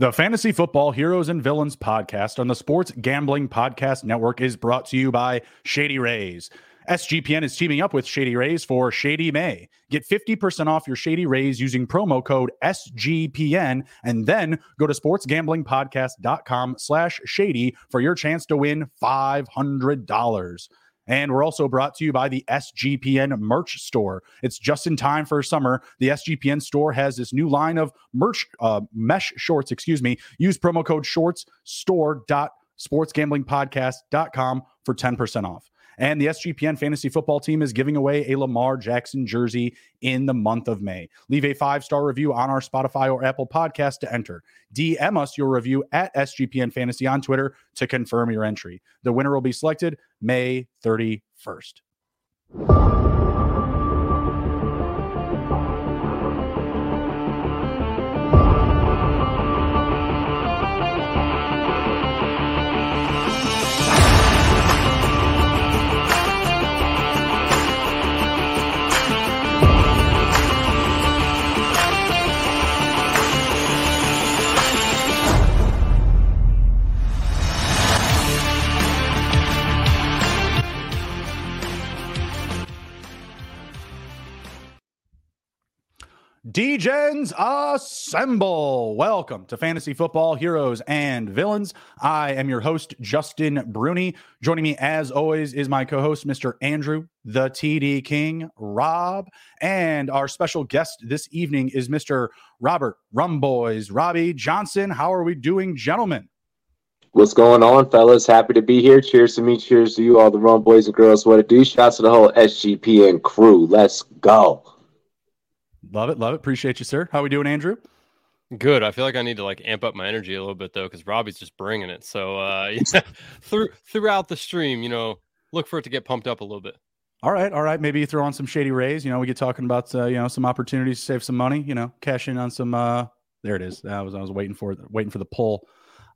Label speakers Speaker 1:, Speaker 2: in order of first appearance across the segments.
Speaker 1: The Fantasy Football Heroes and Villains podcast on the Sports Gambling Podcast Network is brought to you by Shady Rays. SGPN is teaming up with Shady Rays for Shady May. Get 50% off your Shady Rays using promo code SGPN and then go to sportsgamblingpodcast.com slash shady for your chance to win $500. And we're also brought to you by the SGPN merch store. It's just in time for summer. The SGPN store has this new line of merch, uh, mesh shorts, excuse me. Use promo code shorts store.sportsgamblingpodcast.com for 10% off. And the SGPN fantasy football team is giving away a Lamar Jackson jersey in the month of May. Leave a five star review on our Spotify or Apple podcast to enter. DM us your review at SGPN Fantasy on Twitter to confirm your entry. The winner will be selected May 31st. Degens assemble. Welcome to Fantasy Football Heroes and Villains. I am your host, Justin Bruni. Joining me, as always, is my co host, Mr. Andrew, the TD King, Raub. And our special guest this evening is Mr. Robert Rumboyz, Robbie Johnson. How are we doing, gentlemen?
Speaker 2: What's going on, fellas? Happy to be here. Cheers to me. Cheers to you, all the Rum boys and girls. What it do? Shouts to the whole SGPN crew. Let's go.
Speaker 1: Love it, love it. Appreciate you, sir. How we doing, Andrew?
Speaker 3: Good. I feel like I need to like amp up my energy a little bit though, because Robbie's just bringing it. So uh, yeah, through throughout the stream, you know, look for it to get pumped up a little bit.
Speaker 1: All right, all right. Maybe throw on some shady rays. You know, we get talking about uh, you know some opportunities to save some money. You know, cash in on some. uh There it is. I was I was waiting for waiting for the pull.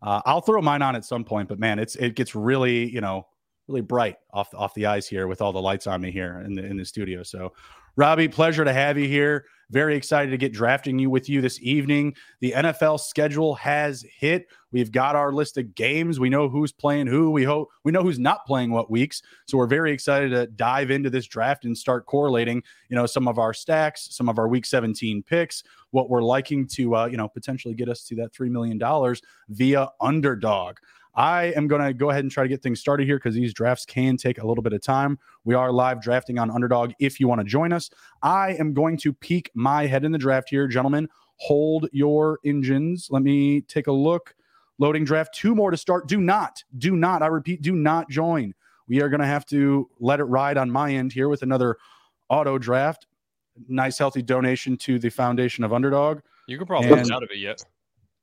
Speaker 1: Uh, I'll throw mine on at some point, but man, it's it gets really you know really bright off off the eyes here with all the lights on me here in the in the studio. So, Robbie, pleasure to have you here. Very excited to get drafting you with you this evening. The NFL schedule has hit. We've got our list of games. We know who's playing who. We hope we know who's not playing what weeks. So we're very excited to dive into this draft and start correlating, you know, some of our stacks, some of our week 17 picks, what we're liking to uh, you know, potentially get us to that 3 million dollars via underdog. I am going to go ahead and try to get things started here because these drafts can take a little bit of time. We are live drafting on Underdog if you want to join us. I am going to peek my head in the draft here, gentlemen. Hold your engines. Let me take a look. Loading draft, two more to start. Do not, do not, I repeat, do not join. We are going to have to let it ride on my end here with another auto draft. Nice, healthy donation to the foundation of Underdog.
Speaker 3: You can probably and, get out of it yet.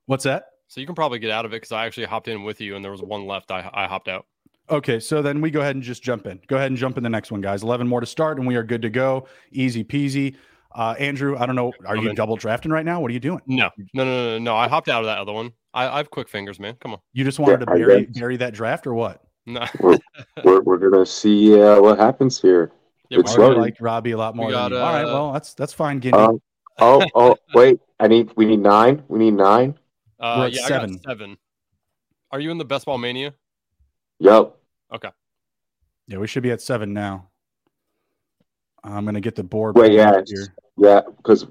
Speaker 1: What's that?
Speaker 3: So you can probably get out of it because I actually hopped in with you and there was one left. I, I hopped out.
Speaker 1: Okay, so then we go ahead and just jump in. Go ahead and jump in the next one, guys. 11 more to start, and we are good to go. Easy peasy. Uh, Andrew, I don't know. Are you double drafting right now? What are you doing?
Speaker 3: No, no, no, no, no. I hopped out of that other one. I, I have quick fingers, man. Come on.
Speaker 1: You just wanted yeah, to bury, bury that draft or what?
Speaker 3: No.
Speaker 2: we're, we're, we're, going to see uh, what happens here.
Speaker 1: Yeah, it's I like Robbie a lot more. Got, uh, All right, well, that's that's fine, Guinea.
Speaker 2: Uh, oh, oh, wait. I need. We need nine. We need nine.
Speaker 3: Uh, We're at yeah, seven. seven. Are you in the best ball mania?
Speaker 2: Yep.
Speaker 3: Okay.
Speaker 1: Yeah, we should be at seven now. I'm gonna get the board.
Speaker 2: Wait, yeah, yeah, because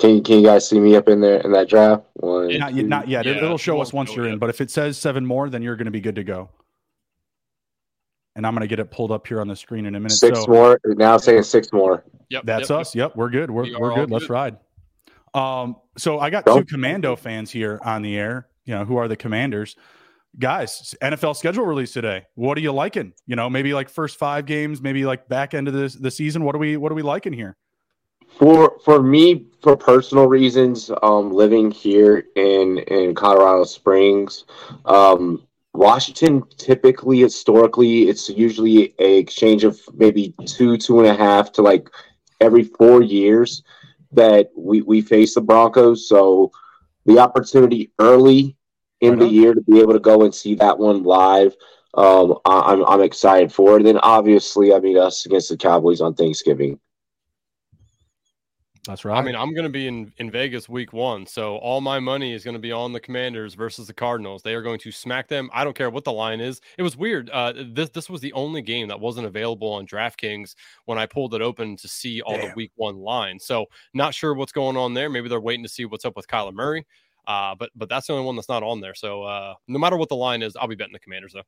Speaker 2: can you, can you guys see me up in there in that draft?
Speaker 1: One, not, two, not yet. Yeah, It'll show us once you're in. But if it says seven more, then you're going to be good to go. And I'm going to get it pulled up here on the screen in a minute.
Speaker 2: Six so, more. Now saying six more.
Speaker 3: Yep.
Speaker 1: That's
Speaker 3: yep,
Speaker 1: us. Yep. We're good. We're, we we're good. good. Let's ride. Um, so I got two commando fans here on the air, you know, who are the commanders. Guys, NFL schedule release today. What are you liking? You know, maybe like first five games, maybe like back end of the, the season. What are we what are we liking here?
Speaker 2: For for me, for personal reasons, um, living here in in Colorado Springs, um, Washington typically historically it's usually a exchange of maybe two two and a half to like every four years that we, we face the Broncos. So the opportunity early in the year to be able to go and see that one live, um, I'm, I'm excited for it. And then obviously, I mean, us against the Cowboys on Thanksgiving.
Speaker 1: That's right.
Speaker 3: I mean, I'm going to be in, in Vegas week one. So all my money is going to be on the Commanders versus the Cardinals. They are going to smack them. I don't care what the line is. It was weird. Uh, this this was the only game that wasn't available on DraftKings when I pulled it open to see all
Speaker 1: Damn.
Speaker 3: the week one lines. So not sure what's going on there. Maybe they're waiting to see what's up with Kyler Murray. Uh, but but that's the only one that's not on there. So uh, no matter what the line is, I'll be betting the Commanders though.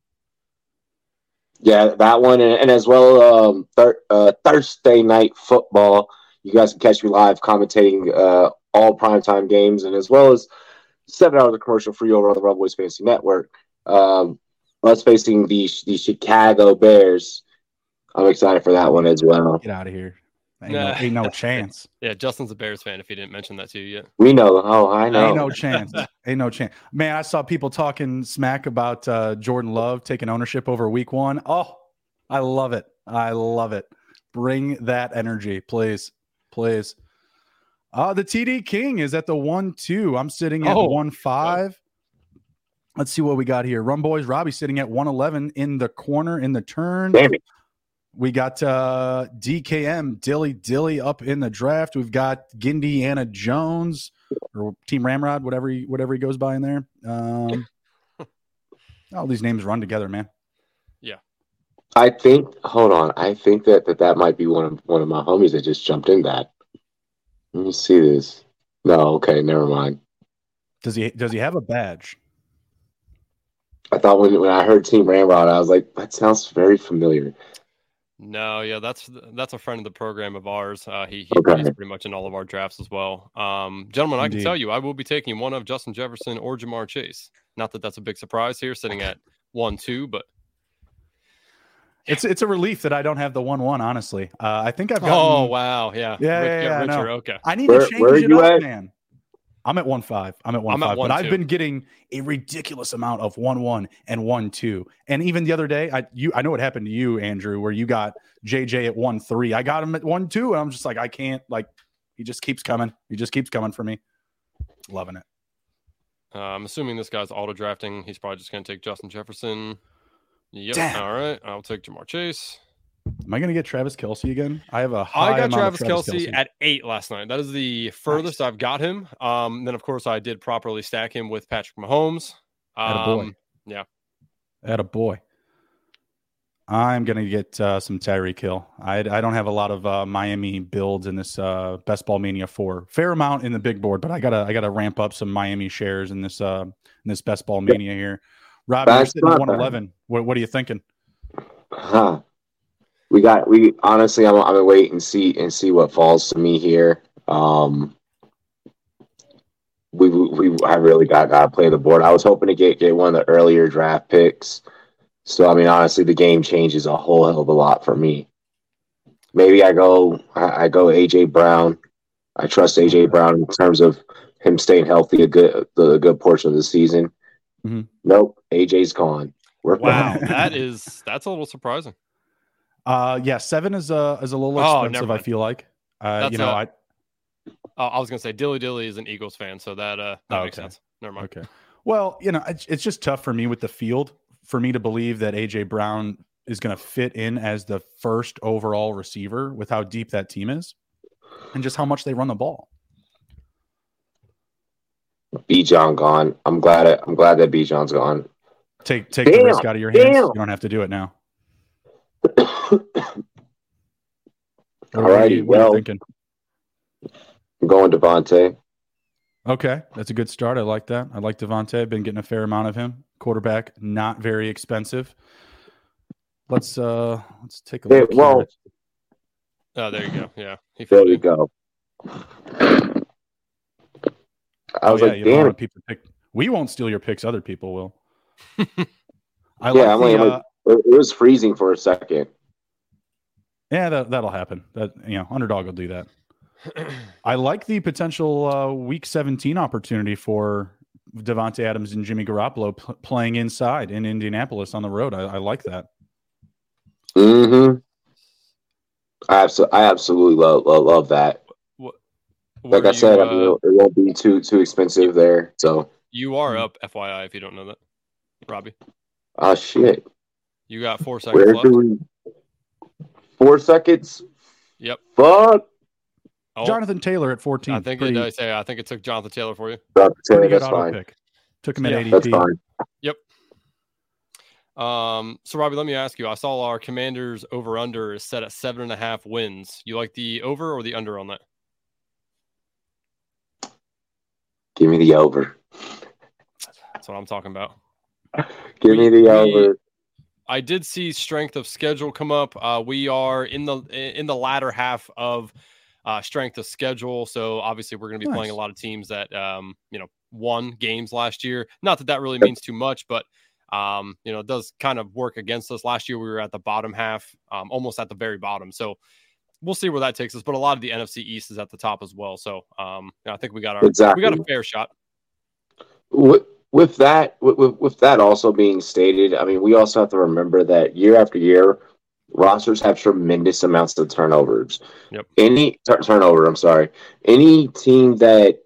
Speaker 2: Yeah, that one, and, and as well um, thir- uh, Thursday night football. You guys can catch me live commentating uh, all primetime games, and as well as seven hours of the commercial free over on the Rebel Fantasy Network. Um, us facing the the Chicago Bears. I'm excited for that one as well.
Speaker 1: Get out of here. Ain't,
Speaker 3: Nah.
Speaker 1: no, ain't no chance.
Speaker 3: Yeah, Justin's a Bears fan. If he didn't mention that to you yet.
Speaker 2: We know. Oh, I know.
Speaker 1: Ain't no chance. Ain't no chance. Man, I saw people talking smack about uh, Jordan Love taking ownership over week one. Oh, I love it. I love it. Bring that energy, please. Please. Uh, the TD King is at the one two. I'm sitting at
Speaker 3: Oh,
Speaker 1: one five. Let's see what we got here. Rumboyz, Robbie sitting at 111 in the corner in the turn.
Speaker 2: Damn it.
Speaker 1: We got uh, DKM Dilly Dilly up in the draft. We've got Gindiana Jones or Team Ramrod, whatever he, whatever he goes by in there. Um, all these names run together, man.
Speaker 2: I think. Hold on. I think that, that that might be one of one of my homies that just jumped in. That. Let me see this. No. Okay. Never mind.
Speaker 1: Does he does he have a badge?
Speaker 2: I thought when when I heard Team Ramrod, I was like, that sounds very familiar.
Speaker 3: No, yeah, that's that's a friend of the program of ours. Uh, he, he
Speaker 2: Okay.
Speaker 3: plays pretty much in all of our drafts as well. Um, gentlemen, I can tell you, I will be taking one of Justin Jefferson or Ja'Marr Chase. Not that that's a big surprise here, sitting at one two, but
Speaker 1: It's it's a relief that I don't have the one one. Honestly, uh, I think I've got.
Speaker 3: oh wow, yeah,
Speaker 1: Yeah,
Speaker 3: Rich-
Speaker 1: yeah, yeah, I
Speaker 3: richer.
Speaker 1: know.
Speaker 3: Okay,
Speaker 1: I need
Speaker 2: Where-
Speaker 1: to change it up,
Speaker 2: at?
Speaker 1: man. I'm at one five. I'm at one
Speaker 3: I'm at
Speaker 1: five,
Speaker 3: one,
Speaker 1: but I've been getting a ridiculous amount of one one and one two. And even the other day, I you I know what happened to you, Andrew, where you got JJ at one three. I got him at one two, and I'm just like, I can't like. He just keeps coming. He just keeps coming for me. Loving it.
Speaker 3: uh, I'm assuming this guy's auto drafting. He's probably just going to take Justin Jefferson. Yep.
Speaker 1: Damn.
Speaker 3: All right, I'll take Ja'Marr Chase.
Speaker 1: Am I going to get Travis Kelce again? I have a high
Speaker 3: I got
Speaker 1: amount of
Speaker 3: Travis,
Speaker 1: Travis
Speaker 3: Kelce, at eight last night. That is the furthest I've got him. Um, then of course I did properly stack him with Patrick Mahomes.
Speaker 1: Attaboy.
Speaker 3: Um,
Speaker 1: At a boy. I'm gonna get uh, some Tyreek Hill. I I don't have a lot of uh, Miami builds in this uh, Best Ball Mania four. Fair amount in the big board, but I gotta I gotta ramp up some Miami shares in this uh, in this Best Ball Mania here. Rob, you're sitting at
Speaker 2: not bad.
Speaker 1: 111. What what are you thinking?
Speaker 2: Huh. We got we honestly I'm I'm gonna wait and see and see what falls to me here. Um we we I really got got to play the board. I was hoping to get get one of the earlier draft picks. So I mean honestly the game changes a whole hell of a lot for me. Maybe I go I, I go AJ Brown. I trust AJ Brown in terms of him staying healthy a good the a good portion of the season.
Speaker 1: Mhm.
Speaker 2: Nope, AJ's gone. We're
Speaker 3: wow, that is that's a little surprising.
Speaker 1: Uh, yeah, seven is a is a little
Speaker 3: Oh,
Speaker 1: expensive. I feel like. Uh,
Speaker 3: That's
Speaker 1: you know,
Speaker 3: a-
Speaker 1: I
Speaker 3: Uh, I was gonna say Dilly Dilly is an Eagles fan, so that uh that
Speaker 1: Oh,
Speaker 3: makes
Speaker 1: okay.
Speaker 3: sense. Never mind.
Speaker 1: Okay. Well, you know, it's, it's just tough for me with the field for me to believe that AJ Brown is going to fit in as the first overall receiver with how deep that team is and just how much they run the ball.
Speaker 2: Bijan gone. I'm glad. It, I'm glad that Bijan's gone.
Speaker 1: Take take the risk out of your hands.
Speaker 2: damn.
Speaker 1: You don't have to do it now. What- what are you- what are you
Speaker 2: well-
Speaker 1: thinking?
Speaker 2: I'm going Davante.
Speaker 1: Okay, that's a good start. I like that. I like Davante. I've been getting a fair amount of him. Quarterback, not very expensive. Let's uh let's take a
Speaker 2: Hey,
Speaker 1: look. here.
Speaker 2: well,
Speaker 3: Oh, there you go. Yeah, he
Speaker 2: there
Speaker 3: filled
Speaker 2: we go. I
Speaker 1: Oh,
Speaker 2: was
Speaker 1: yeah,
Speaker 2: like,
Speaker 1: you don't
Speaker 2: damn
Speaker 1: want people pick. We won't steal your picks. Other people will. I
Speaker 2: Yeah, I'm
Speaker 1: like
Speaker 2: like-
Speaker 1: the,
Speaker 2: I'm
Speaker 1: uh,
Speaker 2: It it was freezing for a second.
Speaker 1: yeah, that, that'll happen. That you know, underdog will do that. I like the potential uh, week 17 opportunity for Davante Adams and Jimmy Garoppolo p- playing inside in Indianapolis on the road. I, I like that.
Speaker 2: Mm-hmm. I, abso- I absolutely love, love love that.
Speaker 3: What,
Speaker 2: Like
Speaker 3: were
Speaker 2: I said,
Speaker 3: you,
Speaker 2: I mean,
Speaker 3: uh,
Speaker 2: it won't be too too expensive there. So,
Speaker 3: you are up, FYI, if you don't know that, Robbie.
Speaker 2: oh shit,
Speaker 3: You got four seconds
Speaker 2: where
Speaker 3: left.
Speaker 2: do we? Four seconds.
Speaker 3: Yep.
Speaker 2: Fuck.
Speaker 1: Oh, Jonathan Taylor at 14.
Speaker 3: I think pretty, it, I say I think it took Jonathan Taylor for you.
Speaker 2: Jonathan Taylor, that's fine. Pick.
Speaker 1: Took him at yeah, ADP. That's fine.
Speaker 3: Yep. Um, so Robbie, let me ask you. I saw our Commanders over under is set at seven and a half wins. You like the over or the under on that?
Speaker 2: Give me the over.
Speaker 3: That's what I'm talking about.
Speaker 2: Give me the over.
Speaker 3: I did see strength of schedule come up. Uh, we are in the in the latter half of uh, strength of schedule, so obviously we're going to be nice. playing a lot of teams that um, you know won games last year. Not that that really means too much, but um, you know, it does kind of work against us. Last year we were at the bottom half, um, almost at the very bottom. So we'll see where that takes us. But a lot of the NFC East is at the top as well. So um, I think we got our exactly. we got a fair shot.
Speaker 2: With, with that, with, with that also being stated, I mean, we also have to remember that year after year, rosters have tremendous amounts of turnovers.
Speaker 3: Yep.
Speaker 2: Any t- turnover, I'm sorry. Any team that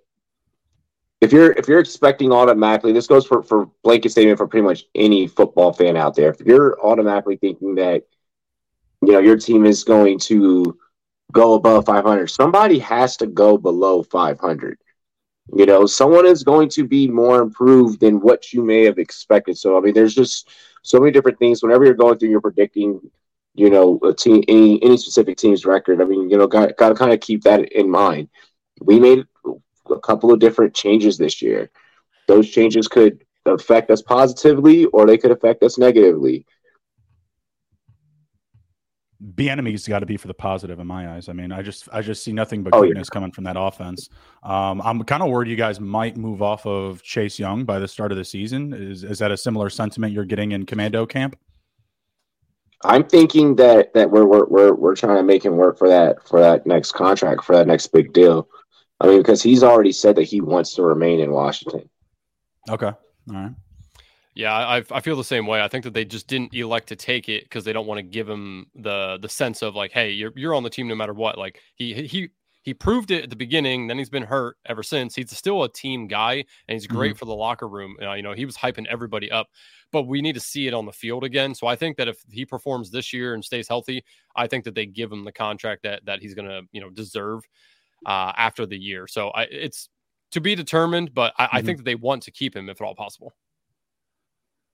Speaker 2: if you're if you're expecting automatically, this goes for for blanket statement for pretty much any football fan out there. If you're automatically thinking that you know your team is going to go above 500, somebody has to go below 500. You know, someone is going to be more improved than what you may have expected. So I mean, there's just so many different things. Whenever you're going through, you're predicting you know, a team, any any specific team's record. I mean, you know, got got to kind of keep that in mind. We made a couple of different changes this year. Those changes could affect us positively or they could affect us negatively.
Speaker 1: Bieniemy's got to be for the positive in my eyes. I mean, I just I just see nothing but oh, goodness yeah. coming from that offense. Um, I'm kind of worried you guys might move off of Chase Young by the start of the season. Is is that a similar sentiment you're getting in Commando camp?
Speaker 2: I'm thinking that that we're we're we're, we're trying to make him work for that for that next contract for that next big deal. I mean, because he's already said that he wants to remain in Washington.
Speaker 1: Okay. All right.
Speaker 3: Yeah, I, I feel the same way. I think that they just didn't elect to take it because they don't want to give him the the sense of like, hey, you're you're on the team no matter what. Like he he he proved it at the beginning. Then he's been hurt ever since. He's still a team guy, and he's great mm-hmm. for the locker room. Uh, you know, he was hyping everybody up, but we need to see it on the field again. So I think that if he performs this year and stays healthy, I think that they give him the contract that that he's going to you know deserve uh, after the year. So I, it's to be determined, but I, mm-hmm. I, think that they want to keep him if at all possible.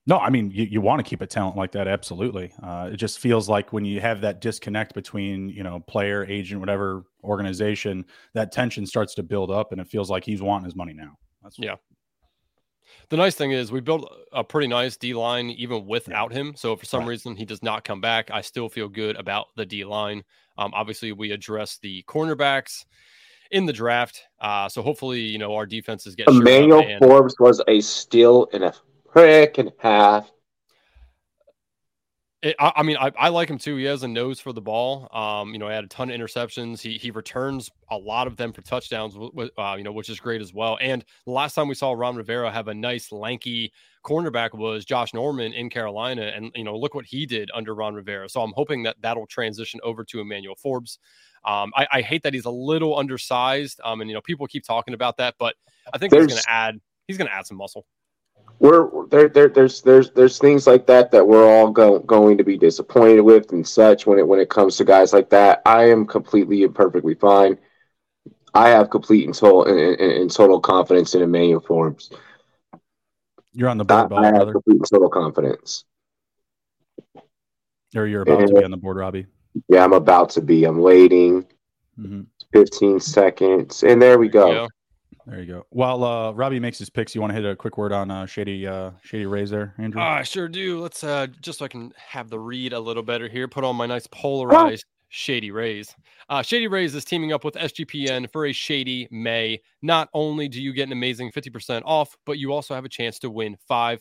Speaker 1: No, I mean you, you want to keep a talent like that, absolutely. Uh, it just feels like when you have that disconnect between you know player, agent, whatever organization, that tension starts to build up, and it feels like he's wanting his money now.
Speaker 3: That's yeah. The nice thing is we built a pretty nice D line even without him. So if for some right. reason he does not come back, I still feel good about the D line. Um, obviously, we address the cornerbacks in the draft. Uh, so hopefully, you know, our defenses get.
Speaker 2: Emmanuel and... Forbes was a steal in a prick and half.
Speaker 3: It, I, I, mean, I, I, like him too. He has a nose for the ball. Um, you know, he had a ton of interceptions. He he returns a lot of them for touchdowns. Uh, you know, which is great as well. And the last time we saw Ron Rivera have a nice lanky cornerback was Josh Norman in Carolina, and you know, look what he did under Ron Rivera. So I'm hoping that that'll transition over to Emmanuel Forbes. Um, I, I, hate that he's a little undersized. Um, and you know, people keep talking about that, but I think There's... he's going to add. He's going to add some muscle
Speaker 2: we're there, there there's there's there's things like that that we're all go, going to be disappointed with and such when it when it comes to guys like that. I am completely and perfectly fine. I have complete and total and, and total confidence in emmanuel forbes.
Speaker 1: You're on the board
Speaker 2: I, I have brother. complete and total confidence.
Speaker 1: Or you're about and, to be on the board robbie.
Speaker 2: Yeah i'm about to be. I'm waiting. Mm-hmm. 15 seconds. And there we go
Speaker 1: there you go. While uh, Robbie makes his picks, you want to hit a quick word on uh, Shady uh, Shady Rays there, Andrew?
Speaker 3: I uh, sure do. Let's uh, just so I can have the read a little better here. Put on my nice polarized Shady Rays. Uh, Shady Rays is teaming up with SGPN for a Shady May. Not only do you get an amazing 50% off, but you also have a chance to win $500.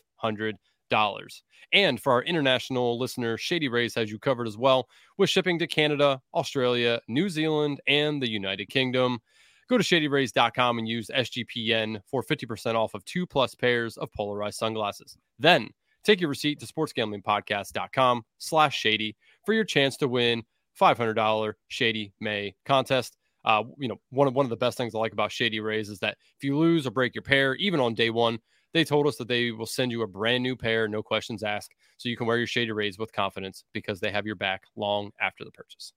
Speaker 3: And for our international listener, Shady Rays has you covered as well with shipping to Canada, Australia, New Zealand, and the United Kingdom. Go to shadyrays.com and use SGPN for 50% off of two plus pairs of polarized sunglasses. Then take your receipt to sportsgamblingpodcast.com slash shady for your chance to win $500 Shady May contest. Uh, you know, one of one of the best things I like about Shady Rays is that if you lose or break your pair, even on day one, they told us that they will send you a brand new pair, no questions asked, so you can wear your Shady Rays with confidence because they have your back long after the purchase.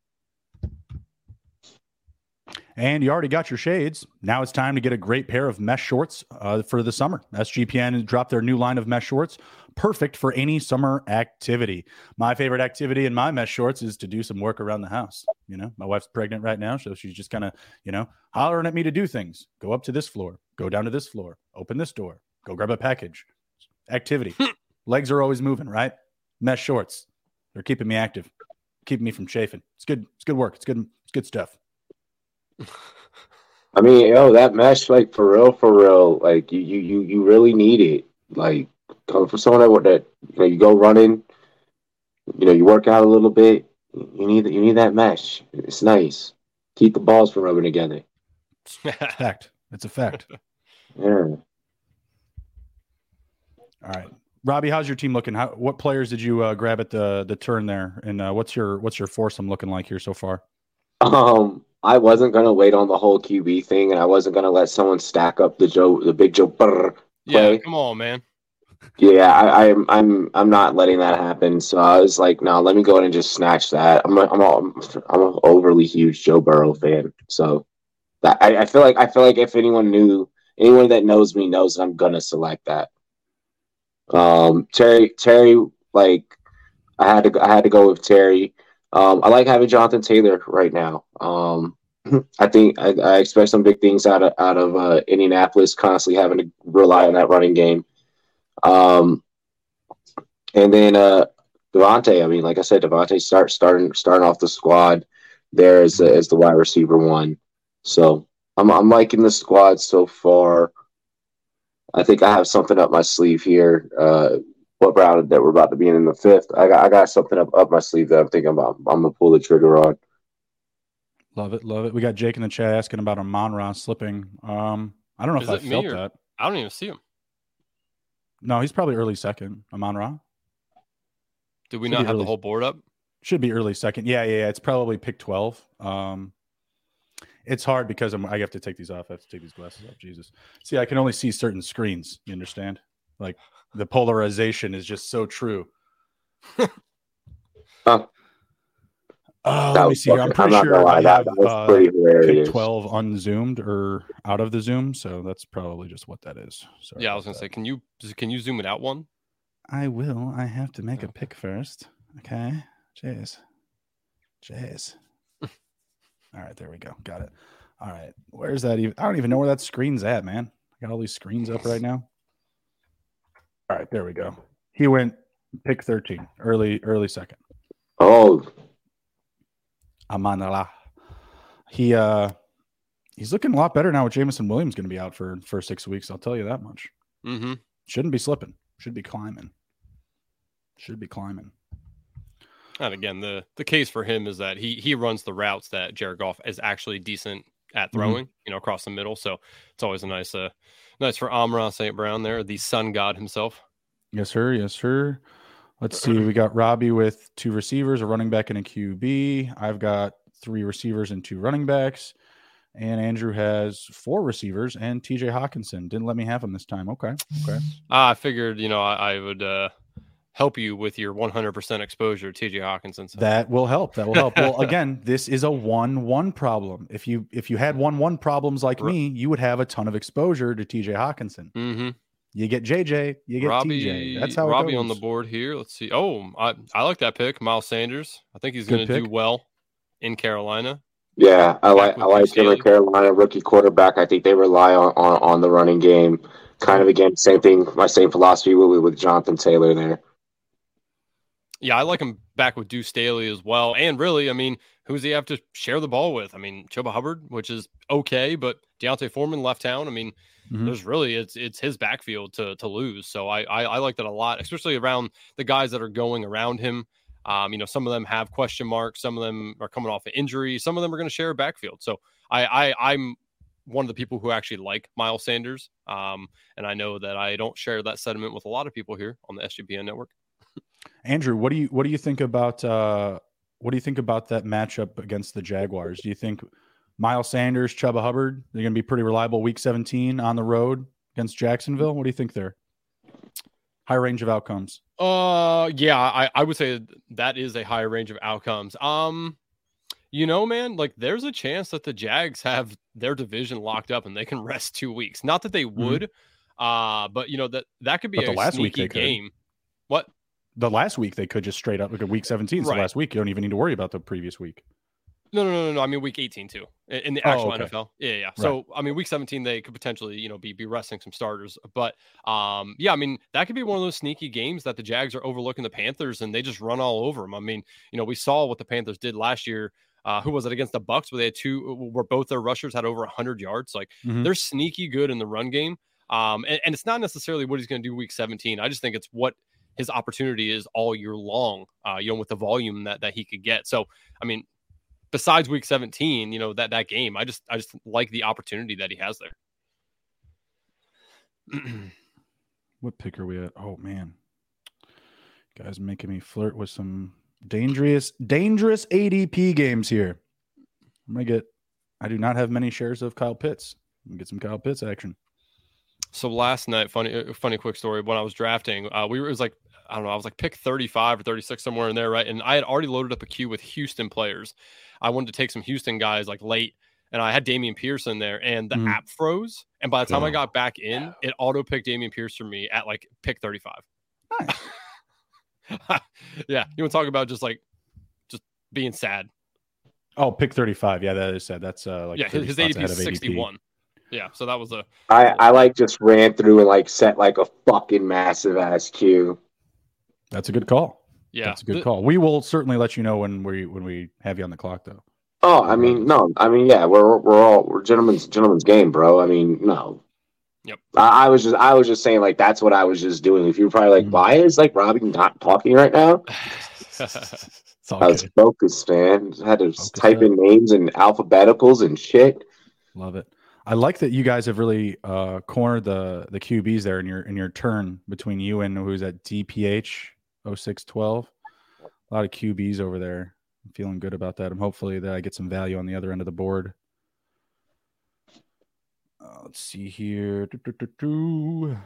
Speaker 1: And you already got your shades. Now it's time to get a great pair of mesh shorts uh, for the summer. SGPN dropped their new line of mesh shorts, perfect for any summer activity. My favorite activity in my mesh shorts is to do some work around the house. You know, my wife's pregnant right now, so she's just kind of, you know, hollering at me to do things. Go up to this floor, go down to this floor, open this door, go grab a package. Activity. Legs are always moving, right? Mesh shorts. They're keeping me active, keeping me from chafing. It's good. It's good work. It's good. It's good stuff.
Speaker 2: I mean, yo, that mesh, like for real, for real, like you, you, you, you really need it. Like coming from someone that, that you know, you go running, you know, you work out a little bit. You need, that. you need that mesh. It's nice. Keep the balls from rubbing together.
Speaker 1: fact. It's a fact.
Speaker 2: Yeah.
Speaker 1: All right, Robbie, how's your team looking? How, what players did you uh, grab at the the turn there, and uh, what's your what's your foursome looking like here so far?
Speaker 2: Um, I wasn't gonna wait on the whole QB thing, and I wasn't gonna let someone stack up the Joe, the big Joe Burr
Speaker 3: Yeah, come on, man.
Speaker 2: Yeah, I, I'm, I'm, I'm not letting that happen. So I was like, no, let me go ahead and just snatch that. I'm, a, I'm, a, I'm an overly huge Joe Burrow fan, so that I, I feel like, I feel like if anyone knew, anyone that knows me knows that I'm gonna select that. Um, Terry, Terry, like I had to, I had to go with Terry. Um, I like having Jonathan Taylor right now. Um, I think I, I expect some big things out of out of uh, Indianapolis, constantly having to rely on that running game. Um, and then uh, Davante. I mean, like I said, Davante start starting starting off the squad there as as the wide receiver one. So I'm I'm liking the squad so far. I think I have something up my sleeve here. Uh, what round that we're about to be in in the fifth? I got I got something up up my sleeve that I'm thinking about. I'm gonna pull the trigger on.
Speaker 1: Love it, love it. We got Jake in the chat asking about Amon Ra slipping. Um, I don't know
Speaker 3: Is
Speaker 1: if I felt
Speaker 3: or-
Speaker 1: that.
Speaker 3: I don't even see him.
Speaker 1: No, he's probably early second. Amon Ra
Speaker 3: Did we
Speaker 1: Should
Speaker 3: not have
Speaker 1: early.
Speaker 3: the whole board up?
Speaker 1: should be early second. Yeah, yeah, yeah. It's probably pick twelve. Um, it's hard because I'm. I have to take these off. I have to take these glasses off. Jesus. See, I can only see certain screens. You understand? Like the polarization is just so true.
Speaker 2: Huh.
Speaker 1: Uh, let me
Speaker 2: was
Speaker 1: see here. I'm
Speaker 2: fucking-
Speaker 1: pretty
Speaker 2: not
Speaker 1: sure
Speaker 2: lie,
Speaker 1: I have
Speaker 2: that was
Speaker 1: uh,
Speaker 2: pretty
Speaker 1: pick
Speaker 2: hilarious.
Speaker 1: 12 unzoomed or out of the zoom so that's probably just what that is. Sorry
Speaker 3: yeah, I was gonna
Speaker 1: that.
Speaker 3: say, can you can you zoom it out one?
Speaker 1: i will. I have to make a pick first. Okay. Jeez. Jeez. All right there we go. Got it. All right. Where's that even i don't even know where that screen's at man. I got all these screens up right now all right there we go he went pick 13 early early second
Speaker 2: Oh,
Speaker 1: Amon Ra. He uh he's looking a lot better now with Jameson Williams going to be out for for six weeks. I'll tell you that much.
Speaker 3: Mm-hmm.
Speaker 1: Shouldn't be slipping. Should be climbing. Should be climbing.
Speaker 3: And again, the the case for him is that he he runs the routes that Jared Goff is actually decent at
Speaker 1: Mhm.
Speaker 3: throwing, you know, across the middle. So it's always a nice uh nice for Amon Ra St. Brown there, the sun god himself.
Speaker 1: Yes, sir. Yes, sir. Let's see. We got Robbie with two receivers, a running back, and a QB. I've got three receivers and two running backs. And Andrew has four receivers and TJ Hockenson. Didn't let me have him this time. Okay. Okay.
Speaker 3: Ah, I figured, you know, I, I would uh help you with your 100% exposure to TJ Hockenson. So.
Speaker 1: That will help. That will help. well, again, this is a one-one problem. If you if you had one-one problems like
Speaker 3: Ro-
Speaker 1: me, you would have a ton of exposure to TJ Hockenson.
Speaker 3: mm-hmm.
Speaker 1: You get JJ, you get
Speaker 3: Robbie,
Speaker 1: TJ. That's how
Speaker 3: Robbie on the board here. Let's see. Oh, I, I like that pick, Miles Sanders. I think he's going to do well in Carolina.
Speaker 2: yeah, I like I like him
Speaker 3: Staley.
Speaker 2: at Carolina, rookie quarterback. I think they rely on, on, on the running game. Kind of again, same thing. My same philosophy with with Jonathan Taylor there.
Speaker 3: Yeah, I like him back with Deuce Staley as well. And really, I mean, who's he have to share the ball with? I mean, Chuba Hubbard, which is okay, but D'Onta Foreman left town. I mean,
Speaker 1: Mhm.
Speaker 3: there's really it's it's his backfield to to lose. So I, I I like that a lot, especially around the guys that are going around him. Um, you know, some of them have question marks, some of them are coming off an injury, some of them are going to share a backfield. So I, I I'm one of the people who actually like Miles Sanders. Um, and I know that I don't share that sentiment with a lot of people here on the SGPN network.
Speaker 1: Andrew, what do you what do you think about uh what do you think about that matchup against the Jaguars? Do you think Miles Sanders, Chuba Hubbard, they're going to be pretty reliable week 17 on the road against Jacksonville? What do you think there? High range of outcomes.
Speaker 3: Uh, yeah, I, I would say that is a high range of outcomes. Um, you know, man, like there's a chance that the Jags have their division locked up and they can rest two weeks. Not that they would, mm-hmm. uh, but you know that that could be but a last week game. Could. What?
Speaker 1: The last week they could just straight up like a week 17. So right. last week you don't even need to worry about the previous week.
Speaker 3: No, no, no, no, I mean week 18 too in the actual oh, okay. NFL. Yeah, yeah. So right. I mean week 17 they could potentially you know be be resting some starters, but um yeah, I mean that could be one of those sneaky games that the Jags are overlooking the Panthers and they just run all over them. I mean you know we saw what the Panthers did last year uh, who was it against the Bucks where they had two where both their rushers had over 100 yards like mm-hmm. they're sneaky good in the run game um, and, and it's not necessarily what he's going to do week 17 i just think it's what his opportunity is all year long uh, you know with the volume that that he could get so i mean besides week 17 you know that that game i just i just like the opportunity that he has
Speaker 1: there what pick are we at oh man guys making me flirt with some dangerous, dangerous ADP games here. I'm gonna get. I do not have many shares of Kyle Pitts. Get some Kyle Pitts action.
Speaker 3: So last night, funny, uh, funny quick story. When I was drafting, uh, we were it was like I don't know, I was like pick 35 or 36 somewhere in there, right? And I had already loaded up a queue with Houston players. I wanted to take some Houston guys like late, and I had Dameon Pierce in there, and the mm. app froze. And by the time I got back in, it auto picked Dameon Pierce for me at like pick 35. Nice. yeah, you want to talk about just like just being sad.
Speaker 1: Oh, pick thirty-five. Yeah, that is sad. That's uh, like
Speaker 3: yeah, his ADP is sixty-one. Yeah, so that was a.
Speaker 2: I I like just ran through and like set like a fucking massive ass queue.
Speaker 1: That's a good call.
Speaker 3: Yeah,
Speaker 1: that's a good the, call. We will certainly let you know when we when we have you on the clock, though.
Speaker 2: Oh, I mean, no, I mean, yeah, we're we're all we're gentlemen's gentlemen's game, bro. I mean, no,
Speaker 3: Yep.
Speaker 2: I, I, was just I was just saying like that's what I was just doing. If you're probably like, mm-hmm. why is like Robbie not talking right now? I was good. focused, man. I had to Focus type up. in names and alphabeticals and shit.
Speaker 1: Love it. I like that you guys have really uh, cornered the the QBs there in your in your turn between you and who's at DPH 0612. A lot of QBs over there. I'm feeling good about that. I'm hopefully that I get some value on the other end of the board. Uh, let's see here. Do, do, do,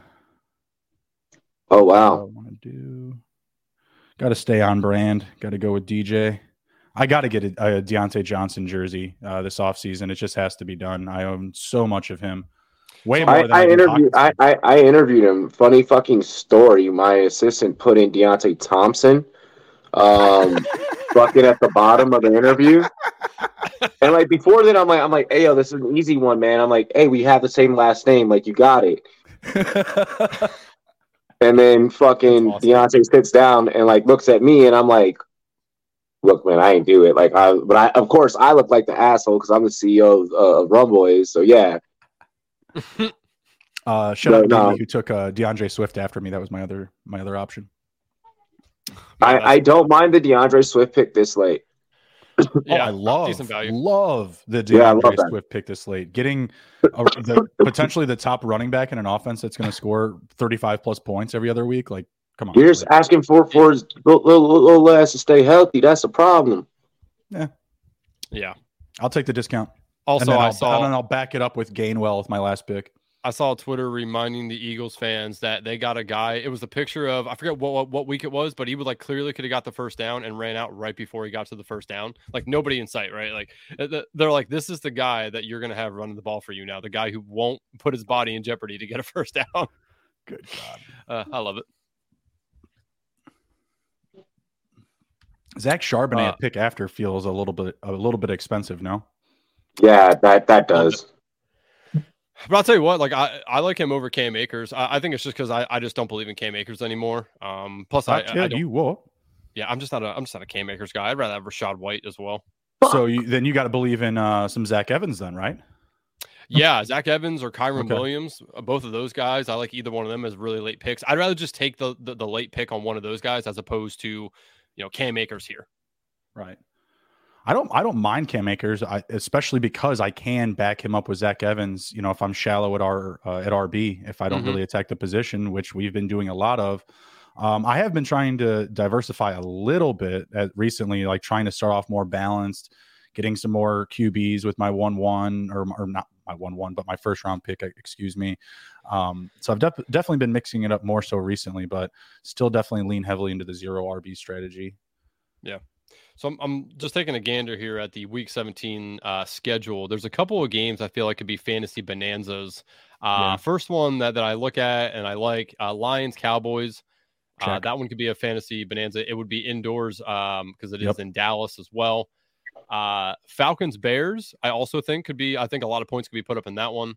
Speaker 2: oh wow!
Speaker 1: I want to do. Got to stay on brand. Got to go with DJ. I got to get a, a Diontae Johnson jersey uh, this offseason. It just has to be done. I own so much of him.
Speaker 2: Way more I, than I, I interviewed. I, I, I interviewed him. Funny fucking story. My assistant put in Deontay Thompson, um, fucking at the bottom of the interview and like before then, I'm like, I'm like, hey, yo, this is an easy one, man. I'm like, hey, we have the same last name, like you got it. and then fucking awesome. Deontay sits down and like looks at me, and I'm like, look, man, I ain't do it. Like, I, but I, of course, I look like the asshole because I'm the CEO of, uh, of Rumboyz. So yeah.
Speaker 1: uh, shout out no. who took uh, D'Andre Swift after me. That was my other my other option.
Speaker 2: I, I don't mind the D'Andre Swift pick this late.
Speaker 1: yeah, oh, I love love the DeAndre yeah, Swift pick this late. Getting a, the, potentially the top running back in an offense that's going to score 35 plus points every other week. Like, come on.
Speaker 2: You're just asking for for his little, little, little ass to stay healthy. That's a problem.
Speaker 1: Yeah.
Speaker 3: Yeah.
Speaker 1: I'll take the discount.
Speaker 3: Also, I saw,
Speaker 1: and I'll back it up with Gainwell with my last pick.
Speaker 3: I saw Twitter reminding the Eagles fans that they got a guy. It was a picture of I forget what, what, what week it was, but he would like clearly could have got the first down and ran out right before he got to the first down. Like nobody in sight, right? Like uh, they're like, this is the guy that you're gonna have running the ball for you now. The guy who won't put his body in jeopardy to get a first down.
Speaker 1: Good God,
Speaker 3: uh, I love it.
Speaker 1: Zach Charbonnet uh, pick after feels a little bit a little bit expensive, no?
Speaker 2: Yeah, that that does.
Speaker 3: But I'll tell you what, like I, I like him over Cam Akers. I, I think it's just because I, I just don't believe in Cam Akers anymore. Um, plus I, I, I
Speaker 1: you what?
Speaker 3: Yeah, I'm just not a I'm just not a Cam Akers guy. I'd rather have Rachaad White as well.
Speaker 1: So you, then you got to believe in uh, some Zach Evans, then, right?
Speaker 3: Yeah, Zach Evans or Kyren okay. Williams, uh, both of those guys. I like either one of them as really late picks. I'd rather just take the, the the late pick on one of those guys as opposed to you know Cam Akers here.
Speaker 1: Right. I don't I don't mind Cam Akers, I, especially because I can back him up with Zach Evans. You know, if I'm shallow at our uh, at RB, if I don't mm-hmm. really attack the position, which we've been doing a lot of. Um, I have been trying to diversify a little bit at recently, like trying to start off more balanced, getting some more QBs with my one one or, or not my one one, but my first round pick, excuse me. Um, so I've def- definitely been mixing it up more so recently, but still definitely lean heavily into the zero RB strategy.
Speaker 3: Yeah. So I'm, I'm just taking a gander here at the Week 17 uh, schedule. There's a couple of games I feel like could be fantasy bonanzas. Uh,
Speaker 1: Yeah.
Speaker 3: First one that, that I look at and I like uh, Lions Cowboys. Uh, that one could be a fantasy bonanza. It would be indoors um because it is
Speaker 1: Yep.
Speaker 3: in Dallas as well. Uh, Falcons Bears, I also think could be. I think a lot of points could be put up in that one.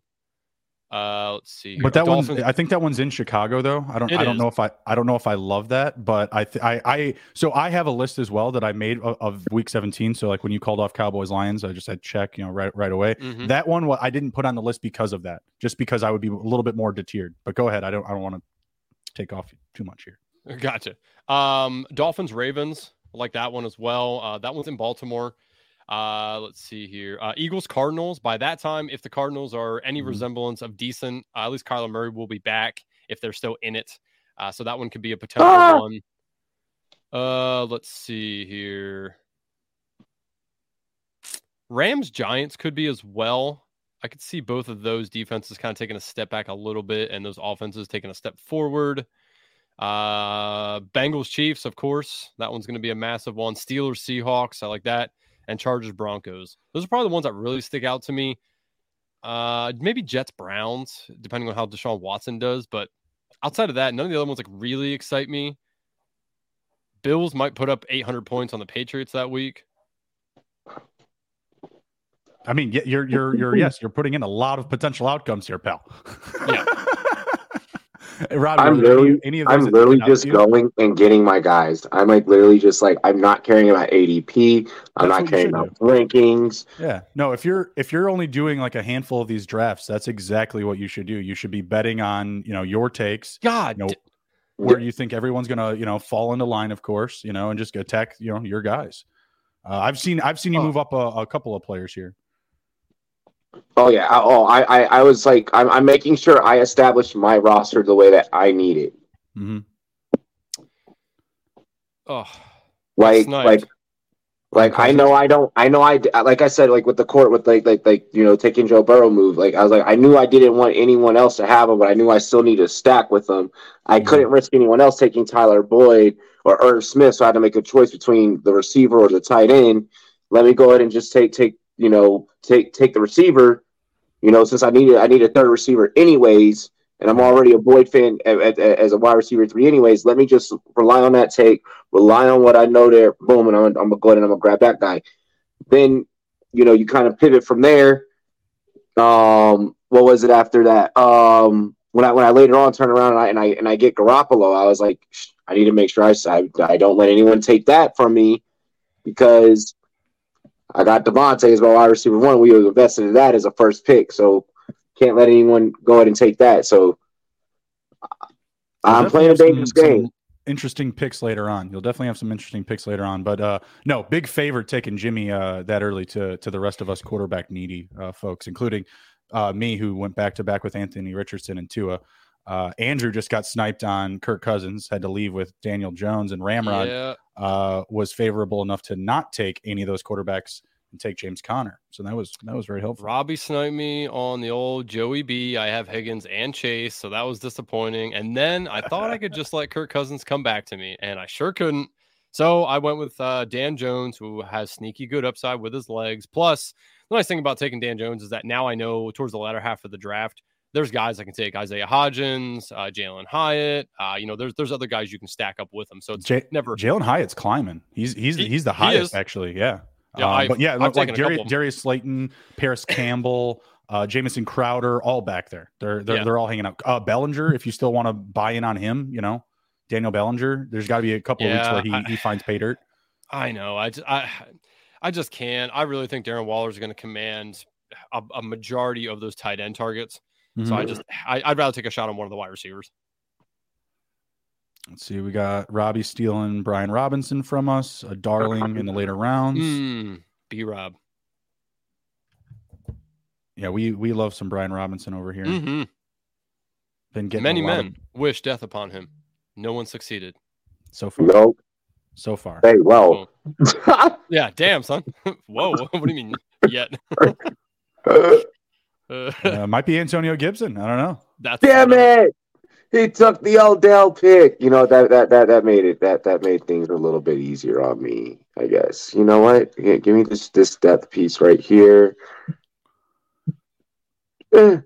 Speaker 3: Uh, let's see.
Speaker 1: But that one's
Speaker 3: Dolphins-
Speaker 1: I think that one's in Chicago though. I don't
Speaker 3: It
Speaker 1: I don't
Speaker 3: is.
Speaker 1: know if I I don't know if I love that, but I th- I I so I have a list as well that I made of, of week 17. So like when you called off Cowboys Lions, I just had check, you know, right right away.
Speaker 3: Mhm.
Speaker 1: That one what I didn't put on the list because of that. Just because I would be a little bit more deterred. But go ahead. I don't I don't want to take off too much here.
Speaker 3: Gotcha. Um, Dolphins Ravens, I like that one as well. Uh, that one's in Baltimore. Uh, let's see here. Uh, Eagles Cardinals. By that time, if the Cardinals are any
Speaker 1: Mhm.
Speaker 3: resemblance of decent, uh, at least Kyler Murray will be back if they're still in it. Uh, so that one could be a potential
Speaker 2: Ah!
Speaker 3: one. Uh, let's see here. Rams Giants could be as well. I could see both of those defenses kind of taking a step back a little bit, and those offenses taking a step forward. Uh, Bengals Chiefs, of course, that one's going to be a massive one. Steelers Seahawks, I like that, and Chargers Broncos. Those are probably the ones that really stick out to me. Uh, maybe Jets Browns, depending on how Deshaun Watson does, but outside of that, none of the other ones like really excite me. Bills might put up 800 points on the Patriots that week.
Speaker 1: I mean, you're you're you're yes, you're putting in a lot of potential outcomes here, pal.
Speaker 3: Yeah.
Speaker 1: Rob,
Speaker 2: I'm
Speaker 1: were any-
Speaker 2: literally,
Speaker 1: any of those
Speaker 2: I'm literally just going and getting my guys. I'm like literally just like I'm not caring about ADP. I'm not caring
Speaker 1: should
Speaker 2: about rankings.
Speaker 1: Yeah. No, if you're if you're only doing like a handful of these drafts, that's exactly what you should do. You should be betting on, you know, your takes,
Speaker 3: God,
Speaker 1: you know,
Speaker 3: d-
Speaker 1: where you think everyone's gonna, you know, fall into line, of course, you know, and just attack, you know, your guys. Uh, I've seen I've seen you
Speaker 3: Oh.
Speaker 1: move up a, a couple of players here.
Speaker 2: Oh yeah. I- Oh, I I, I was like I'm, I'm making sure I establish my roster the way that I need it.
Speaker 1: hmm
Speaker 3: oh,
Speaker 2: Like
Speaker 3: Sniped.
Speaker 2: like like I know I don't I know I like I said like with the court with like like like you know taking Joe Burrow move like I was like I knew I didn't want anyone else to have him but I knew I still need to stack with them. I
Speaker 1: Mhm.
Speaker 2: couldn't risk anyone else taking Tyler Boyd or Irv Smith so I had to make a choice between the receiver or the tight end. Let me go ahead and just take take you know take take the receiver. You know since I needed I need a third receiver anyways and I'm already a Boyd fan as a wide receiver three anyways. Let me just rely on that take rely on what I know there. Boom, and I'm, I'm gonna go ahead and I'm gonna grab that guy. Then, you know, you kind of pivot from there. Um, what was it after that? Um, when I when I later on turn around and I and I, and I get Garoppolo, I was like, I need to make sure I, I I don't let anyone take that from me because I got Davante as my wide receiver one. We were invested in that as a first pick, so can't let anyone go ahead and take that. So I'm playing a dangerous
Speaker 1: some-
Speaker 2: game.
Speaker 1: some Interesting picks later on. You'll definitely have some interesting picks later on. But uh, no, big favor taking Jimmy uh, that early to to the rest of us quarterback needy uh, folks, including uh, me, who went back to back with Anthony Richardson and Tua. Uh, Andrew just got sniped on Kirk Cousins, had to leave with Daniel Jones, and Ramrod
Speaker 3: yeah.
Speaker 1: uh, was favorable enough to not take any of those quarterbacks and take James Conner. So that was that was very helpful.
Speaker 3: Robbie sniped me on the old Joey B. I have Higgins and Chase, so that was disappointing. And then I thought I could just let Kirk Cousins come back to me, and I sure couldn't. So I went with uh, Dan Jones, who has sneaky good upside with his legs. Plus, the nice thing about taking Dan Jones is that now I know towards the latter half of the draft, there's guys I can take Isaiah Hodgins, uh, Jalen Hyatt. Uh, you know, there's there's other guys you can stack up with him. So it's
Speaker 1: J-
Speaker 3: never
Speaker 1: Jalen Hyatt's climbing. He's he's
Speaker 3: He-
Speaker 1: he's the highest actually. Yeah.
Speaker 3: Yeah,
Speaker 1: Um,
Speaker 3: I've-
Speaker 1: but yeah,
Speaker 3: I've
Speaker 1: like, like Darius,
Speaker 3: couple of 'em.
Speaker 1: Darius Slayton, Parris Campbell, uh, Jamison Crowder, all back there. They're they're,
Speaker 3: Yeah.
Speaker 1: they're all hanging out. Uh, Bellinger, if you still want to buy in on him, you know, Daniel Bellinger. There's got to be a couple of weeks where he,
Speaker 3: I-
Speaker 1: he finds pay dirt.
Speaker 3: I know. I just, I, I just can't. I really think Darren Waller is going to command a, a majority of those tight end targets. So I just, I, I'd rather take a shot on one of the wide receivers.
Speaker 1: Let's see. We got Robbie stealing Brian Robinson from us, a darling in the later rounds.
Speaker 3: Mm, B Rob.
Speaker 1: Yeah, we we love some Brian Robinson over here.
Speaker 3: hmm
Speaker 1: Been getting
Speaker 3: Many
Speaker 1: a lot of-
Speaker 3: men wish death upon him. No one succeeded.
Speaker 1: so far.
Speaker 2: No,
Speaker 1: So far.
Speaker 2: hey, well.
Speaker 3: Yeah, damn, son. Whoa. What do you mean yet? Uh,
Speaker 1: Uh, might be Antonio Gibson. I don't know.
Speaker 3: that's
Speaker 2: Damn it! he took the Odell pick. You know that that that that made it that that made things a little bit easier on me. I guess. You know what? Give me this this depth piece right here.
Speaker 1: Eh.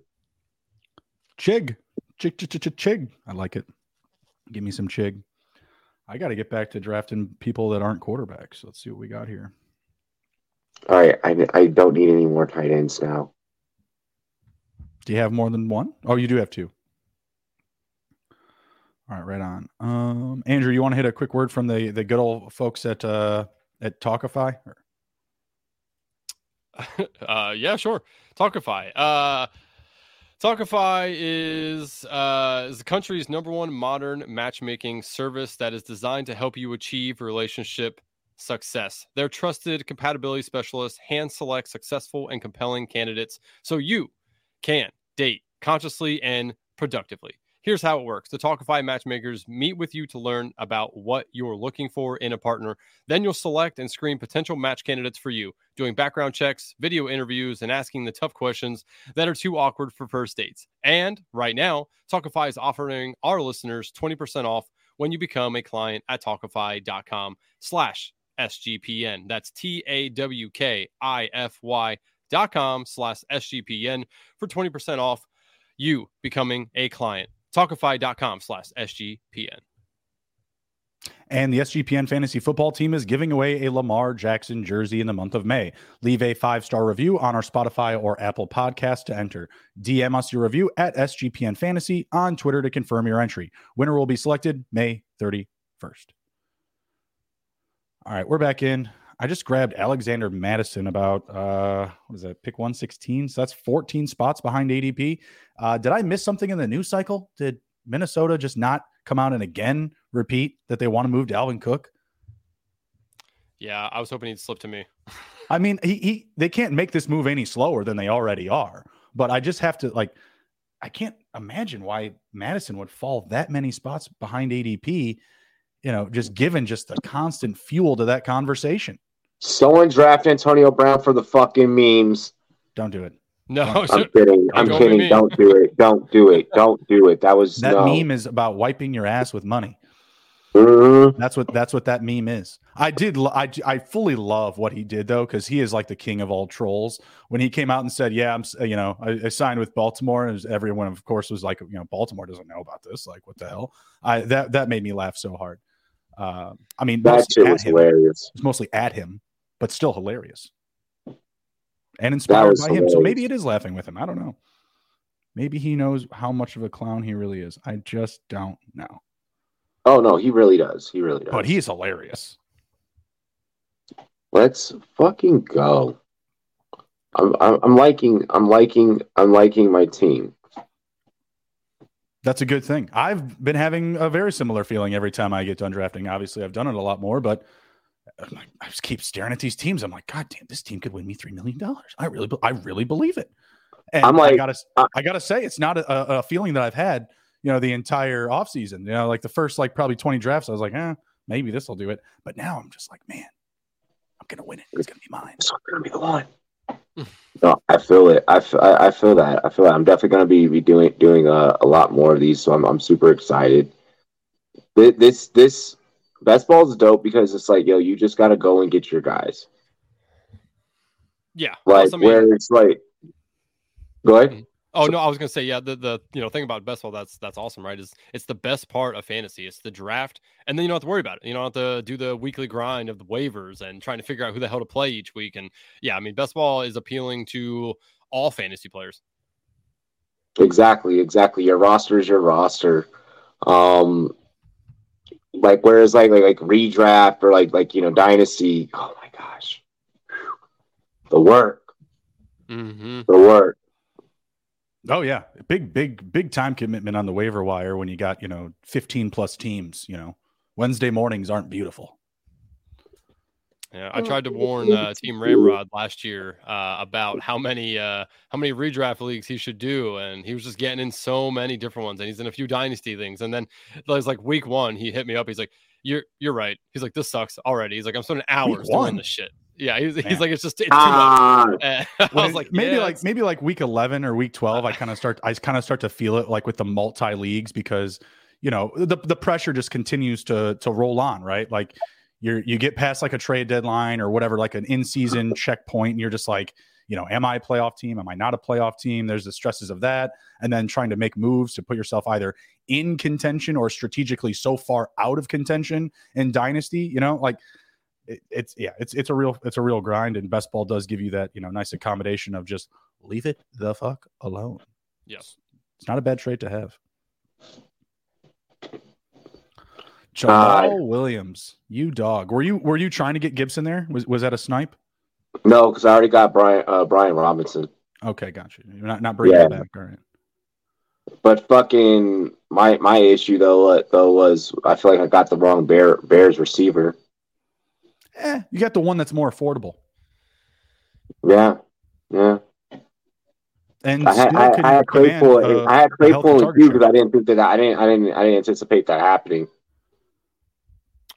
Speaker 1: Chig. Chig, chig, chig, chig. I like it. Give me some chig. I got to get back to drafting people that aren't quarterbacks. Let's see what we got here.
Speaker 2: All right, I I don't need any more tight ends now.
Speaker 1: Do you have more than one? Oh, you do have two. All right, right on. Um, Andrew, you want to hit a quick word from the the good old folks at uh at Tawkify?
Speaker 3: uh, yeah, sure. Tawkify. Uh, Tawkify is uh, is the country's number one modern matchmaking service that is designed to help you achieve relationship success. Their trusted compatibility specialists hand select successful and compelling candidates so you can date consciously and productively. Here's how it works the Tawkify matchmakers meet with you to learn about what you're looking for in a partner. Then you'll select and screen potential match candidates for you, doing background checks, video interviews, and asking the tough questions that are too awkward for first dates. And right now, Tawkify is offering our listeners 20% off when you become a client at tawkify.com slash SGPN. That's T A W K I F Y dot com slash SGPN for 20% off you becoming a client. Tawkify.com slash SGPN.
Speaker 1: And the SGPN fantasy football team is giving away a Lamar Jackson jersey in the month of May. Leave a five star review on our Spotify or Apple podcast to enter. DM us your review at SGPN Fantasy on Twitter to confirm your entry. Winner will be selected May 31st. All right, we're back in. I just grabbed Alexander Mattison about uh what is that pick 116 so that's 14 spots behind ADP uh did I miss something in the news cycle? Did Minnesota just not come out and again repeat that they want to move Dalvin Cook?
Speaker 3: Yeah I was hoping he'd slip to me.
Speaker 1: I mean he, he they can't make this move any slower than they already are but I just have to like I can't imagine why Mattison would fall that many spots behind ADP you know just given just the constant fuel to that conversation
Speaker 2: Someone draft Antonio Brown for the fucking memes.
Speaker 1: Don't do it.
Speaker 3: No,
Speaker 2: I'm kidding. I'm kidding. Don't do it. Don't do it. Don't do it. That was
Speaker 1: that
Speaker 2: no.
Speaker 1: meme is about wiping your ass with money.
Speaker 2: Mhm.
Speaker 1: That's what that's what that meme is. I did I I fully love what he did though because he is like the king of all trolls. When he came out and said, "Yeah, I'm you know I, I signed with Baltimore," and everyone of course was like, "You know, Baltimore doesn't know about this. Like, what the hell?" I that that made me laugh so hard. Uh, I mean,
Speaker 2: That shit was hilarious.
Speaker 1: It's mostly at him, but still hilarious and inspired by him. So maybe it is laughing with him. I don't know. Maybe he knows how much of a clown he really is. I just don't know.
Speaker 2: Oh no, he really does. He really does.
Speaker 1: But he's hilarious.
Speaker 2: Let's fucking go. I'm, I'm I'm liking I'm liking I'm liking my team.
Speaker 1: That's a good thing. I've been having a very similar feeling every time I get done drafting. Obviously, I've done it a lot more, but I'm like, I just keep staring at these teams. I'm like, God damn, this team could win me three million dollars. I really, I really believe it. And
Speaker 2: I'm
Speaker 1: I
Speaker 2: like-
Speaker 1: gotta,
Speaker 2: I-
Speaker 1: I gotta say, it's not a, a feeling that I've had, you know, the entire offseason. You know, like the first like probably 20 drafts, I was like, eh, maybe this will do it. But now I'm just like, man, I'm gonna win it. It's gonna be mine.
Speaker 2: It's gonna be the one. no, I feel it. I feel, I I feel that. I feel that. I'm definitely gonna be, be doing doing a, a lot more of these. So I'm I'm super excited. Thi- This this best ball is dope because it's like yo, you just gotta go and get your guys.
Speaker 3: Yeah.
Speaker 2: Like
Speaker 3: I mean-
Speaker 2: where it's like, go ahead.
Speaker 3: Oh no, I was gonna say yeah. The the you know thing about best ball that's that's awesome, right? Is it's the best part of fantasy. It's the draft, and then you don't have to worry about it. You don't have to do the weekly grind of the waivers and trying to figure out who the hell to play each week. And yeah, I mean, best ball is appealing to all fantasy players.
Speaker 2: Exactly, exactly. Your roster is your roster. Um, like whereas like like, like redraft or like like you know dynasty. Oh my gosh, the work,
Speaker 3: Mm-hmm.
Speaker 2: the work.
Speaker 1: Oh yeah, big, big, big time commitment on the waiver wire when you got you know 15 plus teams. You know, Wednesday mornings aren't beautiful.
Speaker 3: Yeah, I tried to warn uh, Team Ramrod last year uh, about how many uh, how many redraft leagues he should do, and he was just getting in so many different ones, and he's in a few dynasty things. And then it was like week one, he hit me up. He's like, "You're you're right." He's like, "This sucks already." He's like, "I'm spending hours doing this shit." Yeah, he's, he's like, it's just it's too
Speaker 2: Ah,
Speaker 3: much. Uh, I was like,
Speaker 1: maybe
Speaker 3: yeah,
Speaker 1: like maybe like week 11 or week 12 i kind of start i kind of start to feel it like with the multi leagues because you know the, the pressure just continues to to roll on right like you're you get past like a trade deadline or whatever like an in-season checkpoint and you're just like you know am i a playoff team? Am i not a playoff team? There's the stresses of that and then trying to make moves to put yourself either in contention or strategically so far out of contention in dynasty you know like it, it's yeah it's it's a real it's a real grind and best ball does give you that you know nice accommodation of just leave it the fuck alone.
Speaker 3: Yes.
Speaker 1: it's not a bad trait to have Jamaal Williams, you dog. Were you were you trying to get Gibson there? Was was that a snipe?
Speaker 2: no, because I already got Brian uh, Brian Robinson.
Speaker 1: Okay, gotcha. You're not not bringing
Speaker 2: Yeah.
Speaker 1: it back. All right.
Speaker 2: But fucking my my issue though uh, though was I feel like I got the wrong Bear Bears receiver.
Speaker 1: Eh, you got the one that's more affordable.
Speaker 2: Yeah, yeah.
Speaker 1: And
Speaker 2: I had I, I had Claypool.
Speaker 1: uh,
Speaker 2: I had Claypool you
Speaker 1: share.
Speaker 2: because I didn't think that I didn't I didn't I didn't anticipate that happening.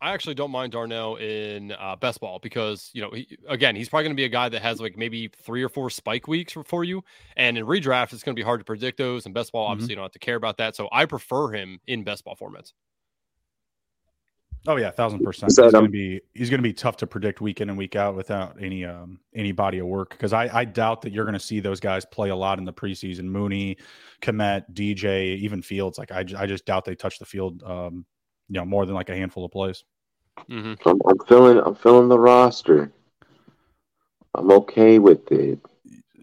Speaker 3: I actually don't mind Darnell in uh, best ball because you know he, again he's probably going to be a guy that has like maybe three or four spike weeks for, for you, and in redraft it's going to be hard to predict those. And best ball
Speaker 1: Mhm.
Speaker 3: obviously you don't have to care about that, so I prefer him in best ball formats.
Speaker 1: Oh yeah, thousand percent. He's
Speaker 2: um,
Speaker 1: gonna be he's gonna be tough to predict week in and week out without any um any body of work because I I doubt that you're gonna see those guys play a lot in the preseason. Mooney, Kmet, DJ, even Fields. Like I I just doubt they touch the field um you know more than like a handful of plays.
Speaker 3: hmm
Speaker 2: I'm, I'm feeling I'm feeling the roster. I'm okay with it.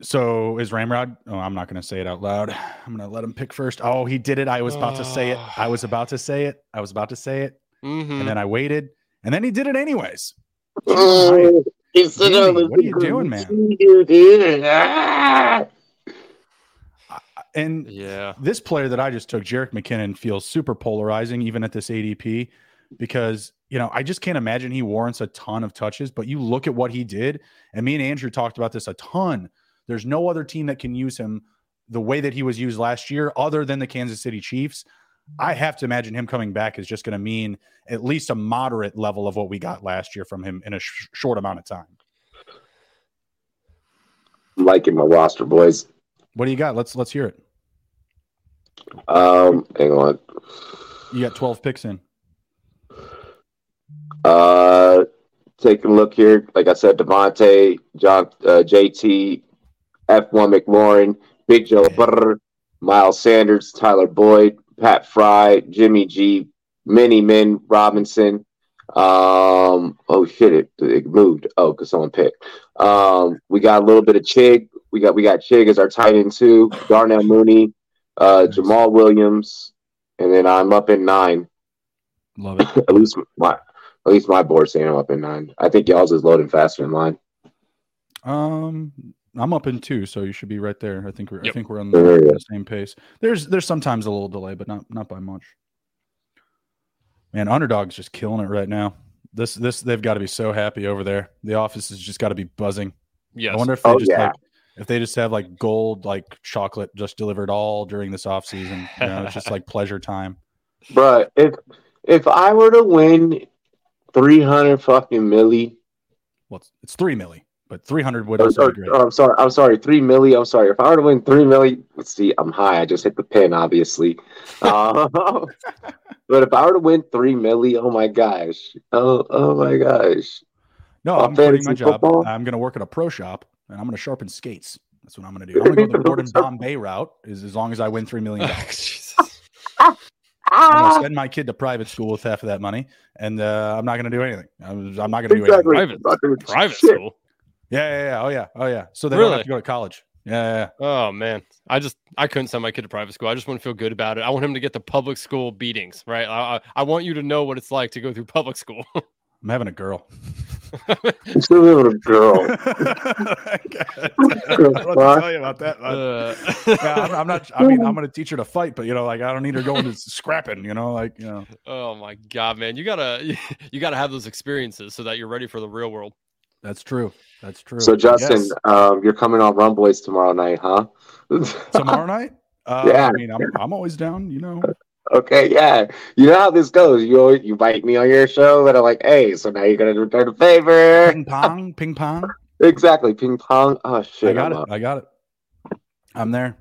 Speaker 1: So is Ramrod? Oh, I'm not gonna say it out loud. I'm gonna let him pick first. Oh, he did it. I was about to say it. I was about to say it. I was about to say it,
Speaker 3: hmm
Speaker 1: and then I waited, and then he did it anyways.
Speaker 2: It's
Speaker 1: Jimmy,
Speaker 2: another
Speaker 1: what are you doing, man?
Speaker 2: Receiver, dude.
Speaker 1: And
Speaker 3: Yeah,
Speaker 1: this player that I just took, Jerick McKinnon, feels super polarizing even at this ADP because you know I just can't imagine he warrants a ton of touches. But you look at what he did, and me and Andrew talked about this a ton. There's no other team that can use him the way that he was used last year, other than the Kansas City Chiefs. I have to imagine him coming back is just going to mean at least a moderate level of what we got last year from him in a sh- short amount of time.
Speaker 2: I'm liking my roster, boys.
Speaker 1: What do you got? Let's let's hear it.
Speaker 2: Um, hang on.
Speaker 1: You got 12 picks in.
Speaker 2: Uh, taking a look here. Like I said, Davante, John, uh, JT, F1 McLaurin, Big Joe Burr, Miles Sanders, Tyler Boyd, Pat Fry, Jimmy G, Mini Min Robinson. Um, oh shit, it, it moved. Oh, because someone picked. Um, we got a little bit of Chig. We got we got Chig as our tight end too. Darnell Mooney, uh,
Speaker 1: Nice.
Speaker 2: Jamaal Williams, and then I'm up in nine.
Speaker 1: Love it.
Speaker 2: At least my at least my board's saying I'm up in nine. I think y'all's is loading faster than mine.
Speaker 1: Um, I'm up in two, so you should be right there. I think we're I think we're on the,
Speaker 2: yeah.
Speaker 1: the same pace. There's there's sometimes a little delay, but not not by much. Man, underdog's just killing it right now. This this they've got to be so happy over there. The office has just got to be buzzing.
Speaker 3: yes.
Speaker 1: I wonder if they
Speaker 2: Oh,
Speaker 1: just
Speaker 2: yeah.
Speaker 1: like if they just have like gold like chocolate just delivered all during this off season. You know, it's just like pleasure time.
Speaker 2: Bruh, if if I were to win three hundred fucking milli,
Speaker 1: Well, it's, it's three milli, but three hundred would also
Speaker 2: or-
Speaker 1: be great.
Speaker 2: or I'm sorry, I'm sorry, three milli. I'm sorry. If I were to win three milli, let's see, I'm high. I just hit the pin, obviously. Uh, but if I were to win three milli, oh my gosh, oh oh my gosh,
Speaker 1: No, I'm quitting my job.
Speaker 2: football?
Speaker 1: I'm going to work at a pro shop and I'm going to sharpen skates. That's what I'm going to do. I'm going to go the Gordon Bombay route is as long as I win $3 million. I'm
Speaker 2: Ah!
Speaker 1: going to send my kid to private school with half of that money and uh, I'm not going to do anything. I'm, I'm not going to do anything.
Speaker 3: Private- Private
Speaker 2: shit.
Speaker 3: school.
Speaker 1: Yeah, yeah, yeah. Oh, yeah. Oh, yeah. So they don't
Speaker 3: Really?
Speaker 1: have to go to college. Yeah, yeah, yeah.
Speaker 3: Oh man, I just I couldn't send my kid to private school. I just want to feel good about it. I want him to get the public school beatings, right? I, I, I want you to know what it's like to go through public school.
Speaker 1: I'm having a girl.
Speaker 2: I'm still living a girl.
Speaker 1: I don't know to tell you about that.
Speaker 3: Uh,
Speaker 1: Yeah, I'm, I'm not. I mean, I'm going to teach her to fight, but you know, like I don't need her going to scrapping. You know, like you know.
Speaker 3: oh my god, man, you gotta you gotta have those experiences so that you're ready for the real world.
Speaker 1: That's true. That's true.
Speaker 2: So Justin,
Speaker 1: Yes.
Speaker 2: um, you're coming on Rumboyz tomorrow night, huh?
Speaker 1: tomorrow night. Uh,
Speaker 2: Yeah.
Speaker 1: I mean, I'm, I'm always down. You know,
Speaker 2: Okay, yeah. You know how this goes. You always, you bite me on your show, and I'm like, hey, so now you're gonna return a favor.
Speaker 1: Ping pong, ping pong.
Speaker 2: Exactly, ping pong. Oh shit,
Speaker 1: I got
Speaker 2: I'm
Speaker 1: it.
Speaker 2: up.
Speaker 1: I got it. I'm there.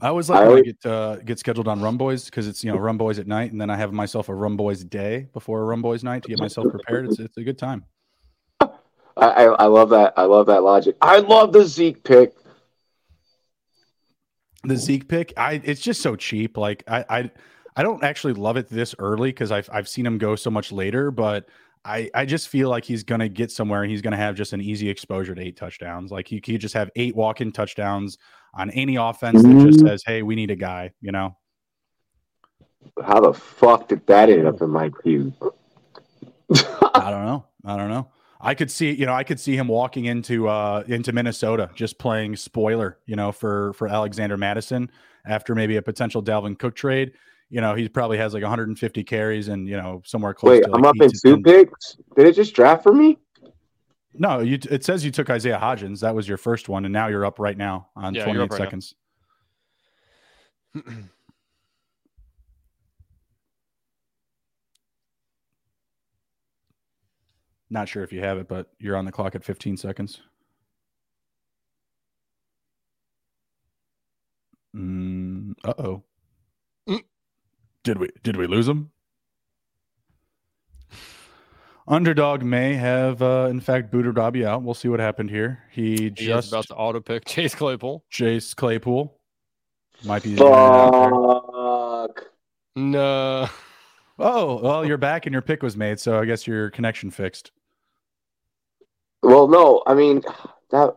Speaker 1: I always like
Speaker 2: I
Speaker 1: when I
Speaker 2: always-
Speaker 1: get uh, get scheduled on Rumboyz because it's you know Rumboyz at night, and then I have myself a Rumboyz day before a Rumboyz night to get myself prepared. It's it's a good time.
Speaker 2: I, I I love that. I love that logic. I love the Zeke pick.
Speaker 1: The Zeke pick, I it's just so cheap. Like I I, I don't actually love it this early because I've I've seen him go so much later, but I I just feel like he's gonna get somewhere and he's gonna have just an easy exposure to eight touchdowns. Like he could just have eight walk in touchdowns on any offense that just
Speaker 2: Mhm.
Speaker 1: says, "Hey, we need a guy," you know.
Speaker 2: How the fuck did that end up in my queue?
Speaker 1: I don't know. I don't know. I could see, you know, I could see him walking into uh into Minnesota just playing spoiler, you know, for for Alexander Mattison after maybe a potential Dalvin Cook trade. You know, he probably has like 150 carries and you know somewhere close
Speaker 2: Wait,
Speaker 1: to like
Speaker 2: I'm up in
Speaker 1: to
Speaker 2: two
Speaker 1: 10
Speaker 2: picks. Did it just draft for me?
Speaker 1: No, you it says you took Isaiah Hodgins. That was your first one and now you're up right now on
Speaker 3: Yeah,
Speaker 1: 28
Speaker 3: right
Speaker 1: seconds. Not sure if you have it, but you're on the clock at 15 seconds. Mm, uh oh.
Speaker 3: Mm.
Speaker 1: Did we did we lose him? Underdog may have, uh, in fact, booted Robbie out. We'll see what happened here. He
Speaker 3: He
Speaker 1: just
Speaker 3: about to auto pick Chase Claypool.
Speaker 1: Chase Claypool might be. the internet out there.
Speaker 2: Fuck.
Speaker 3: No.
Speaker 1: Oh well, you're back and your pick was made, so I guess your connection fixed.
Speaker 2: Well, no, I mean that.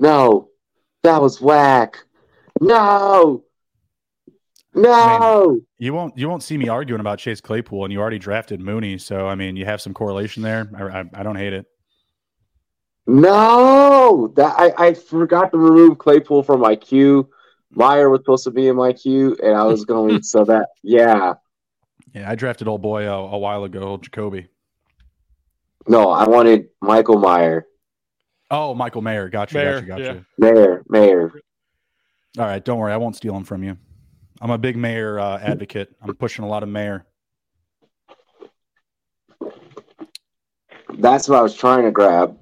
Speaker 2: No, that was whack. No, no.
Speaker 1: You won't you won't see me arguing about Chase Claypool, and you already drafted Mooney, so I mean you have some correlation there. I, I, I don't hate it.
Speaker 2: No, that I, I forgot to remove Claypool from my queue. Mayer was supposed to be in my queue, and I was going so that yeah.
Speaker 1: Yeah, I drafted old boy a, a while ago, old Jacoby.
Speaker 2: No, I wanted Michael Mayer,
Speaker 1: Oh, Michael Mayer, got you,
Speaker 3: Mayer,
Speaker 1: got you, got
Speaker 3: yeah.
Speaker 1: you.
Speaker 2: Mayor, Mayor.
Speaker 1: All right, don't worry, I won't steal him from you. I'm a big Mayer uh, advocate. I'm pushing a lot of Mayer.
Speaker 2: That's what I was trying to grab.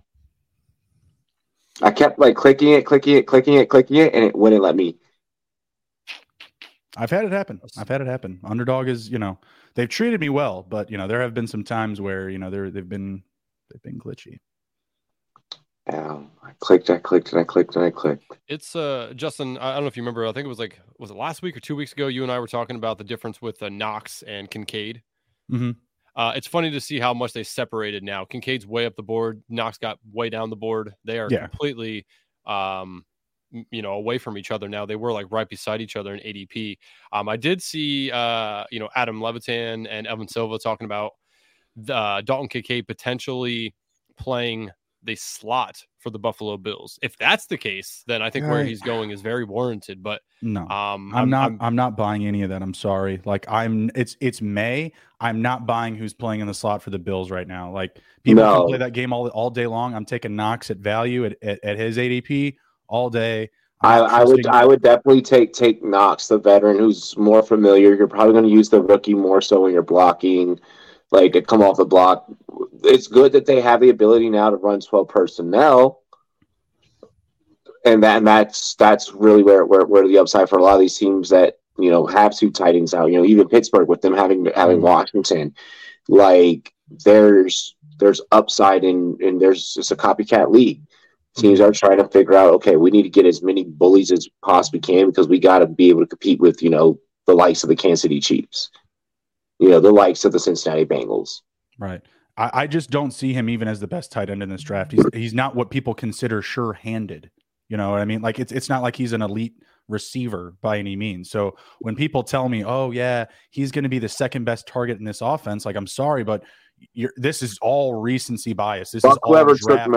Speaker 2: I kept like clicking it, clicking it, clicking it, clicking it, and it wouldn't let me.
Speaker 1: I've had it happen. I've had it happen. Underdog is, you know, they've treated me well, but you know, there have been some times where you know they're they've been they've been glitchy.
Speaker 2: Ow. I clicked, I clicked, and I clicked, and I clicked.
Speaker 3: It's uh Justin. I I don't know if you remember. I think it was like was it last week or two weeks ago? You and I were talking about the difference with uh, Knox and Kincaid.
Speaker 1: Mhm.
Speaker 3: Uh, it's funny to see how much they separated now. Kincaid's way up the board. Knox got way down the board. They are
Speaker 1: Yeah.
Speaker 3: completely, um, m- you know, away from each other now. They were like right beside each other in ADP. Um, I did see, uh, you know, Adam Levitan and Evan Silva talking about the, uh, Dalton Kincaid potentially playing the slot for the Buffalo Bills. If that's the case, then I think where he's going is very warranted. But
Speaker 1: No.
Speaker 3: um,
Speaker 1: I'm, not. I'm, not buying any of that. I'm sorry. Like I'm. It's it's May. I'm not buying who's playing in the slot for the Bills right now. Like people
Speaker 2: No.
Speaker 1: can play that game all all day long. I'm taking Knox at value at, at, at his ADP all day.
Speaker 2: I, I would I would definitely take take Knox, the veteran who's more familiar. You're probably going to use the rookie more so when you're blocking, like to come off the block. It's good that they have the ability now to run 12 personnel, and that and that's that's really where where where the upside for a lot of these teams that you know have two tight ends out. You know, even Pittsburgh with them having having
Speaker 1: Mhm.
Speaker 2: Washington, like there's there's upside in and there's it's a copycat league teams are trying to figure out okay we need to get as many bullies as possibly can because we got to be able to compete with you know the likes of the kansas city chiefs you know the likes of the cincinnati bengals
Speaker 1: Right. I, I just don't see him even as the best tight end in this draft. He's he's not what people consider sure handed. You know what I mean? Like it's it's not like he's an elite receiver by any means. So when people tell me, "Oh yeah, he's going to be the second best target in this offense," like I'm sorry, but you're, this is all recency bias. This is
Speaker 2: Buck
Speaker 1: all
Speaker 2: Weber took
Speaker 1: draft.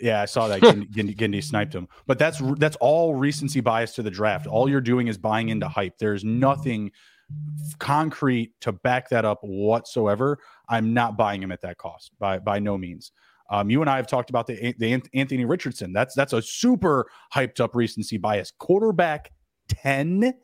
Speaker 1: Yeah, I saw that Gindy, sniped him. But that's that's all recency bias to the draft. All you're doing is buying into hype. There's nothing concrete to back that up whatsoever. I'm not buying him at that cost by by no means. Um, you and I have talked about the the Anthony Richardson. That's that's a super hyped up recency bias quarterback 10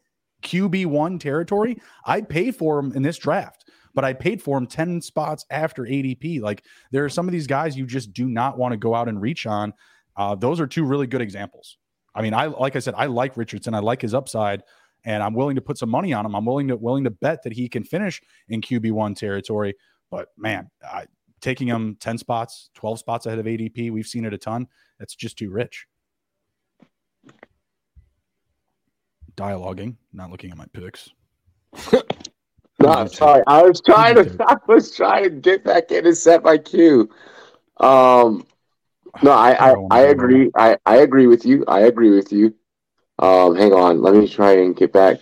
Speaker 1: QB1 territory, I'd pay for him in this draft, but I paid for him 10 spots after ADP. Like there are some of these guys you just do not want to go out and reach on. Uh, those are two really good examples. I mean, I like I said, I like Richardson. I like his upside, and I'm willing to put some money on him. I'm willing to willing to bet that he can finish in QB one territory. But man, I, taking him 10 spots, 12 spots ahead of ADP, we've seen it a ton. That's just too rich. Dialoguing, not looking at my picks.
Speaker 2: no, I'm sorry. I was trying to I was trying to get back in and set my cue. Um no, I, I, I agree. I, I agree with you. I agree with you. Um, hang on. Let me try and get back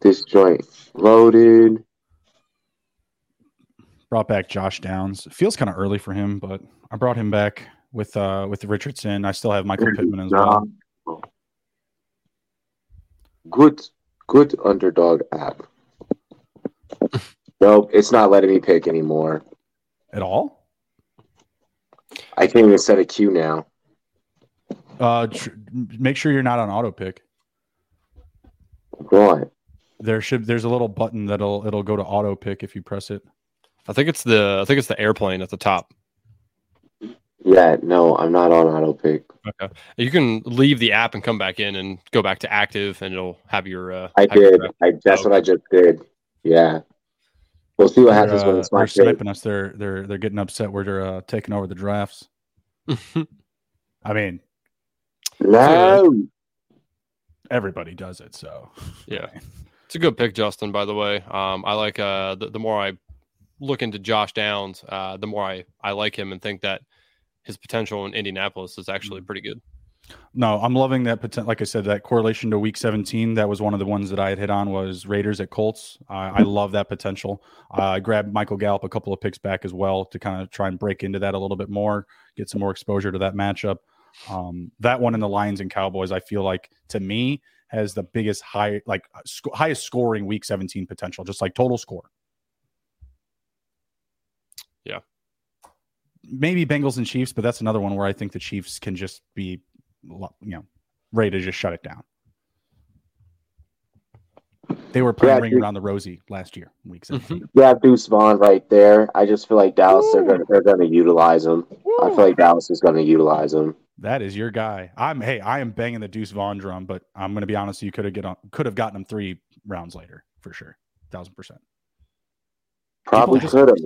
Speaker 2: this joint loaded.
Speaker 1: Brought back Josh Downs. feels kind of early for him, but I brought him back with uh with Richardson. I still have Michael Pittman as well.
Speaker 2: Good, good underdog app. Nope, it's not letting me pick anymore.
Speaker 1: At all?
Speaker 2: I can't even set a queue now.
Speaker 1: Uh, tr- make sure you're not on auto pick.
Speaker 2: What?
Speaker 1: There should there's a little button that'll it'll go to auto pick if you press it.
Speaker 3: I think it's the I think it's the airplane at the top.
Speaker 2: Yeah, no, I'm not on auto pick.
Speaker 3: Okay, you can leave the app and come back in and go back to active, and it'll have your. Uh,
Speaker 2: I did. Your I that's oh. what I just did. Yeah. We'll see what happens uh, when it's my
Speaker 1: they're sniping us. They're they're they're getting upset. We're uh, taking over the drafts. I mean,
Speaker 2: no.
Speaker 1: Everybody does it, so
Speaker 3: yeah, it's a good pick, Justin. By the way, um, I like uh, the, the more I look into Josh Downs, uh, the more I I like him and think that his potential in Indianapolis is actually mm. pretty good.
Speaker 1: No, I'm loving that potential. Like I said, that correlation to Week 17. That was one of the ones that I had hit on was Raiders at Colts. Uh, I love that potential. Uh, I grabbed Michael Gallup a couple of picks back as well to kind of try and break into that a little bit more, get some more exposure to that matchup. Um, that one in the Lions and Cowboys, I feel like to me has the biggest high, like sc- highest scoring Week 17 potential, just like total score.
Speaker 3: Yeah.
Speaker 1: Maybe Bengals and Chiefs, but that's another one where I think the Chiefs can just be you know, ready to just shut it down. They were playing yeah, ring around the rosy last year, week 17.
Speaker 2: Yeah, Deuce Vaughn right there. I just feel like Dallas Ooh. they're gonna they're gonna utilize him. Ooh. I feel like Dallas is gonna utilize him.
Speaker 1: That is your guy. I'm hey, I am banging the Deuce Vaughn drum, but I'm gonna be honest, you could have get on could have gotten him three rounds later for sure. Thousand percent.
Speaker 2: Probably could have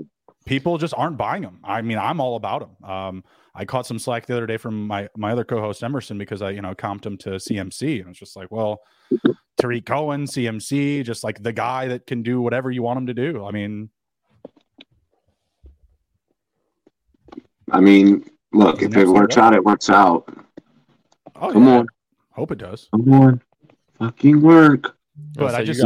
Speaker 1: people just aren't buying them. I mean, I'm all about them. Um, I caught some slack the other day from my my other co-host Emerson because I you know comped him to CMC and it's just like, well, Tarik Cohen, CMC, just like the guy that can do whatever you want him to do. I mean,
Speaker 2: I mean, look, if it works out, it works out.
Speaker 1: Oh, Come yeah. on, hope it does.
Speaker 2: Come on, fucking work.
Speaker 1: But I just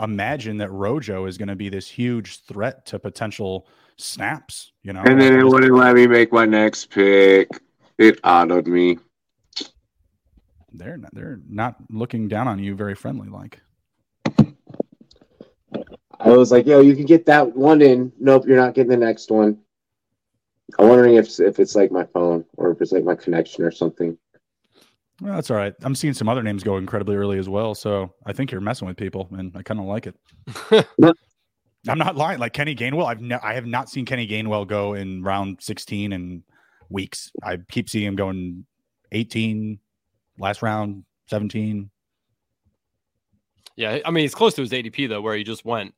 Speaker 1: imagine that Rojo is going to be this huge threat to potential snaps, you know.
Speaker 2: And then it wouldn't let me make my next pick. It honored me.
Speaker 1: They're not, they're not looking down on you very friendly like.
Speaker 2: I was like, yo, you can get that one in. Nope, you're not getting the next one. I'm wondering if if it's like my phone or if it's like my connection or something.
Speaker 1: Well, that's all right. I'm seeing some other names go incredibly early as well, so I think you're messing with people, and I kind of like it. I'm not lying. Like Kenny Gainwell, I've ne- I have not seen Kenny Gainwell go in round 16 in weeks. I keep seeing him going 18, last round 17.
Speaker 3: Yeah, I mean he's close to his ADP though, where he just went.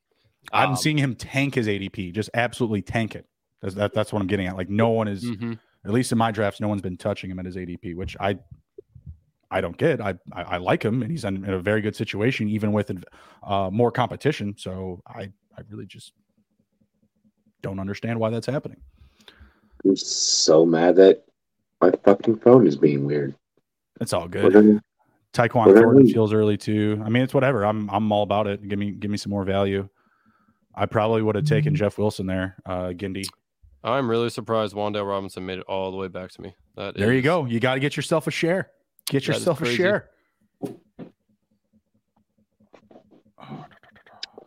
Speaker 1: I'm um, seeing him tank his ADP, just absolutely tank it. That's, that, that's what I'm getting at. Like no one is, mm-hmm. at least in my drafts, no one's been touching him at his ADP, which I I don't get. I, I, I like him, and he's in, in, a very good situation, even with uh, more competition. So I I really just don't understand why that's happening.
Speaker 2: I'm so mad that my fucking phone is being weird.
Speaker 1: It's all good. Gonna, Tyquan Thornton feels early too. I mean, it's whatever. I'm I'm all about it. Give me give me some more value. I probably would have taken Jeff Wilson there, uh, Gindy.
Speaker 3: I'm really surprised Wan'Dale Robinson made it all the way back to me. That
Speaker 1: there is... you go. You got to get yourself a share. Get yourself a share.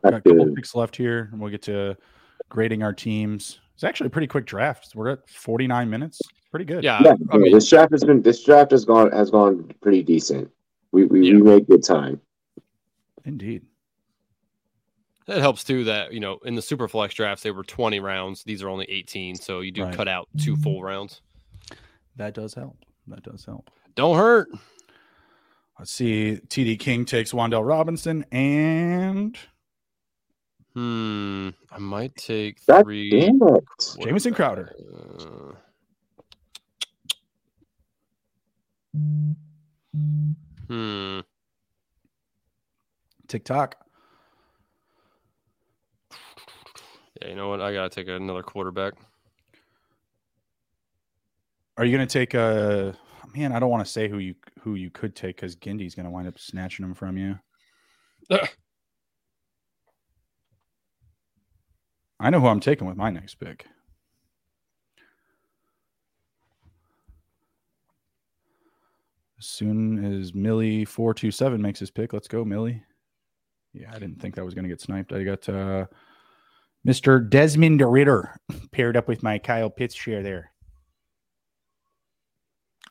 Speaker 1: Got a couple picks left here, and we'll get to grading our teams. It's actually a pretty quick draft. We're at 49 minutes. Pretty good.
Speaker 3: Yeah. yeah
Speaker 2: I mean, this draft has been this draft has gone has gone pretty decent. We we,
Speaker 3: Yeah.
Speaker 2: we make good time.
Speaker 1: Indeed.
Speaker 3: It helps too that you know in the super flex drafts they were 20 rounds. These are only 18, so you do
Speaker 1: Right.
Speaker 3: cut out two full rounds.
Speaker 1: That does help. That does help.
Speaker 3: Don't hurt.
Speaker 1: Let's see. TD King takes Wan'Dale Robinson and
Speaker 3: Hmm. I might take
Speaker 2: God
Speaker 3: three.
Speaker 2: Damn it!
Speaker 3: What
Speaker 1: Jamison Crowder.
Speaker 3: that? Uh, hmm.
Speaker 1: TikTok.
Speaker 3: Yeah, you know what? I gotta take another quarterback.
Speaker 1: Are you going to take a man? I don't want to say who you who you could take because Gindy's going to wind up snatching him from you. I know who I'm taking with my next pick. As soon as Millie four two seven makes his pick, let's go, Millie. Yeah, I didn't think that was going to get sniped. I got uh, Mr. Desmond Ridder paired up with my Kyle Pitts share there.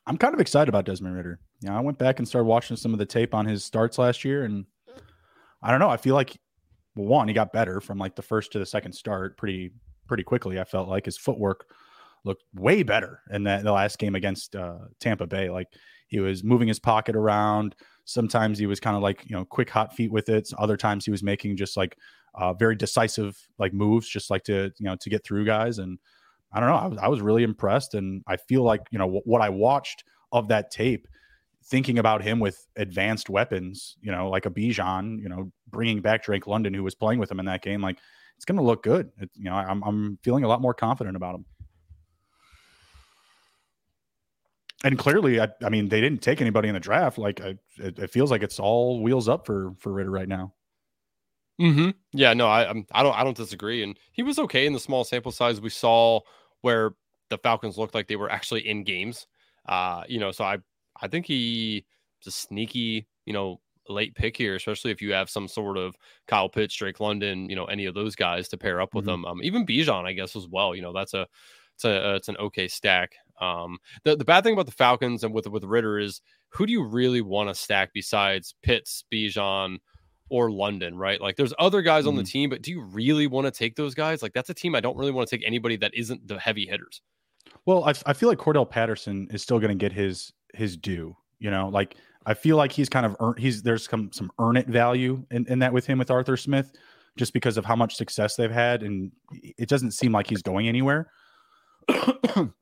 Speaker 1: I'm kind of excited about Desmond Ridder. You know, I went back and started watching some of the tape on his starts last year, and I don't know. I feel like well, one, he got better from like the first to the second start pretty pretty quickly. I felt like his footwork looked way better in that the last game against uh, Tampa Bay. Like he was moving his pocket around. Sometimes he was kind of like you know quick hot feet with it. Other times he was making just like uh, very decisive like moves, just like to you know to get through guys. And I don't know. I was I was really impressed, and I feel like you know w- what I watched of that tape thinking about him with advanced weapons, you know, like a Bijan, you know, bringing back Drake London, who was playing with him in that game, like it's going to look good. It, you know, I'm, I'm feeling a lot more confident about him. And clearly, I, I mean, they didn't take anybody in the draft. Like, I, it, it feels like it's all wheels up for for Ridder right now.
Speaker 3: Mm-hmm. Yeah, no, I I'm, I don't I don't disagree. And he was okay in the small sample size we saw where the Falcons looked like they were actually in games. Uh, you know, so I I think he's a sneaky, you know, late pick here, especially if you have some sort of Kyle Pitts, Drake London, you know, any of those guys to pair up with
Speaker 1: Mhm.
Speaker 3: them. Um, even Bijan, I guess, as well. You know, that's a it's a it's an okay stack. Um, the the bad thing about the Falcons and with with Ridder is who do you really want to stack besides Pitts, Bijan, or London, right? Like there's other guys on the team, but do you really want to take those guys? Like that's a team I don't really want to take anybody that isn't the heavy hitters.
Speaker 1: Well, I, I feel like Cordarrelle Patterson is still going to get his his due. You know, like I feel like he's kind of earned, he's there's some some earn it value in, in that with him with Arthur Smith, just because of how much success they've had, and it doesn't seem like he's going anywhere.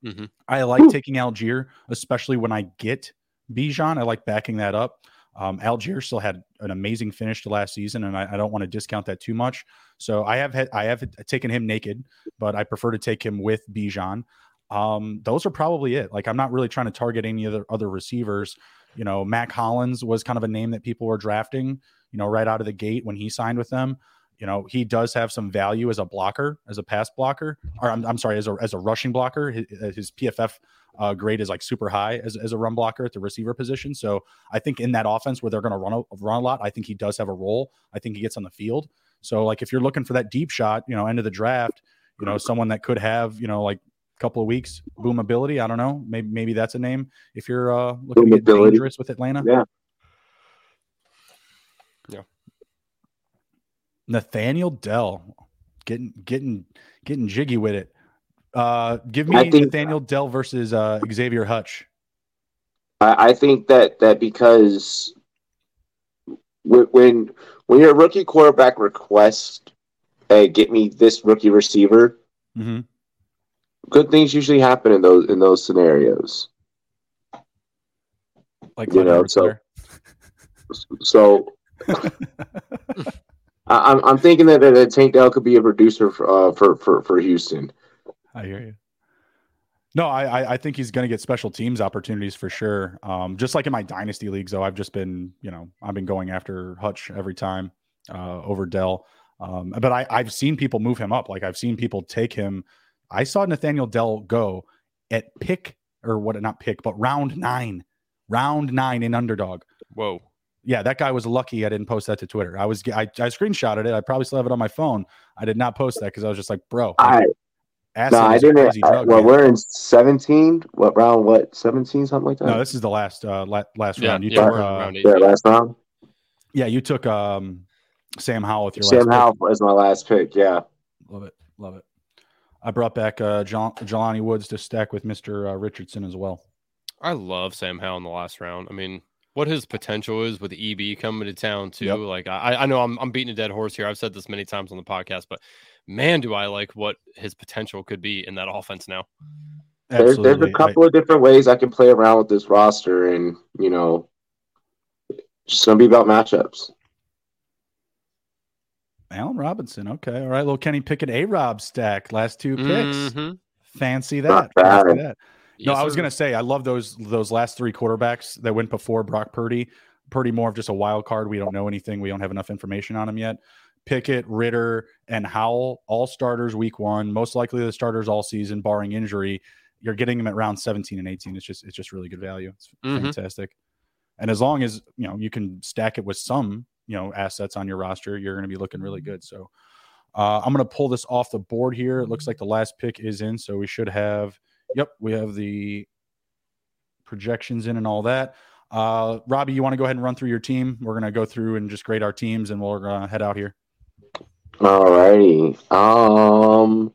Speaker 3: Mhm.
Speaker 1: I like taking Allgeier, especially when I get Bijan. I like backing that up. Um, Allgeier still had an amazing finish to last season, and I, I don't want to discount that too much. So I have had, I have taken him naked, but I prefer to take him with Bijan. Um, those are probably it. Like I'm not really trying to target any other other receivers. You know, Mac Hollins was kind of a name that people were drafting. You know, right out of the gate when he signed with them. You know, he does have some value as a blocker, as a pass blocker, or I'm, I'm sorry, as a as a rushing blocker. His, his PFF uh, grade is like super high as, as a run blocker at the receiver position. So I think in that offense where they're going to run a, run a lot, I think he does have a role. I think he gets on the field. So like if you're looking for that deep shot, you know, end of the draft, you know, someone that could have, you know, like couple of weeks boom ability. I don't know. Maybe maybe that's a name if you're uh, looking to get
Speaker 2: Boomability.
Speaker 1: dangerous with Atlanta.
Speaker 2: Yeah.
Speaker 3: Yeah.
Speaker 1: Nathaniel Dell getting getting getting jiggy with it. Uh, give me
Speaker 2: think-
Speaker 1: Nathaniel Dell versus uh, Xavier Hutch.
Speaker 2: I, I think that that because when when when your rookie quarterback requests, "Hey, get me this rookie receiver,"
Speaker 1: Mhm.
Speaker 2: Good things usually happen in those in those scenarios.
Speaker 1: Like
Speaker 2: You know,
Speaker 1: Edwards-Helaire.
Speaker 2: So I, I'm I'm thinking that, that Tank Dell could be a producer for uh, for, for for Houston.
Speaker 1: I hear you. No, I I- I think he's going to get special teams opportunities for sure. Um, just like in my dynasty leagues, though, I've just been you know I've been going after Hutch every time uh, over Dell. Um, but I I've seen people move him up. Like I've seen people take him. I saw Nathaniel Dell go at pick or what not pick, but round nine, round nine in underdog.
Speaker 3: Whoa.
Speaker 1: Yeah, that guy was lucky. I didn't post that to Twitter. I was I, I screenshotted it. I probably still have it on my phone. I did not post that because I was just like, bro,
Speaker 2: I
Speaker 1: acid
Speaker 2: No, I
Speaker 1: is
Speaker 2: didn't.
Speaker 1: crazy
Speaker 2: I,
Speaker 1: drug.
Speaker 2: well,
Speaker 1: man.
Speaker 2: we're in 17. What round? What 17? Something like that.
Speaker 1: no, this is the last uh, la- last
Speaker 3: Yeah,
Speaker 1: round. You
Speaker 3: yeah,
Speaker 1: took,
Speaker 3: we're
Speaker 1: uh,
Speaker 3: round eight.
Speaker 2: yeah, last round.
Speaker 1: yeah, you took um, Sam Howell with your.
Speaker 2: Sam
Speaker 1: last
Speaker 2: Howell
Speaker 1: pick.
Speaker 2: as my last pick. Yeah.
Speaker 1: Love it, love it. I brought back uh, John, Jelani Woods to stack with Mister uh, Richardson as well.
Speaker 3: I love Sam Howell in the last round. I mean, what his potential is with EB coming to town too.
Speaker 1: Yep.
Speaker 3: Like I, I know I'm I'm beating a dead horse here. I've said this many times on the podcast, but man, do I like what his potential could be in that offense now.
Speaker 2: There's, there's a
Speaker 1: Absolutely. I-
Speaker 2: couple of different ways I can play around with this roster, and you know, just gonna be about matchups.
Speaker 1: Allen Robinson. Okay, all right. Little Kenny Pickett, A Rob stack. Last two picks.
Speaker 3: Mhm.
Speaker 1: Fancy that. Fancy
Speaker 2: bad.
Speaker 1: that. No,
Speaker 3: Yes,
Speaker 1: I was gonna say I love those those last three quarterbacks that went before Brock Purdy. Purdy more of just a wild card. We don't know anything. We don't have enough information on him yet. Pickett, Ridder, and Howell, all starters week one. Most likely the starters all season, barring injury. You're getting them at round 17 and 18. It's just it's just really good value. It's
Speaker 3: Mhm.
Speaker 1: fantastic. And as long as you know you can stack it with some you know assets on your roster, you're going to be looking really good. So uh, I'm going to pull this off the board here. It looks like the last pick is in, so we should have. Yep, we have the projections in and all that. Uh, Robbie, you want to go ahead and run through your team? We're going to go through and just grade our teams, and we'll uh, head out here.
Speaker 2: Alrighty. Um,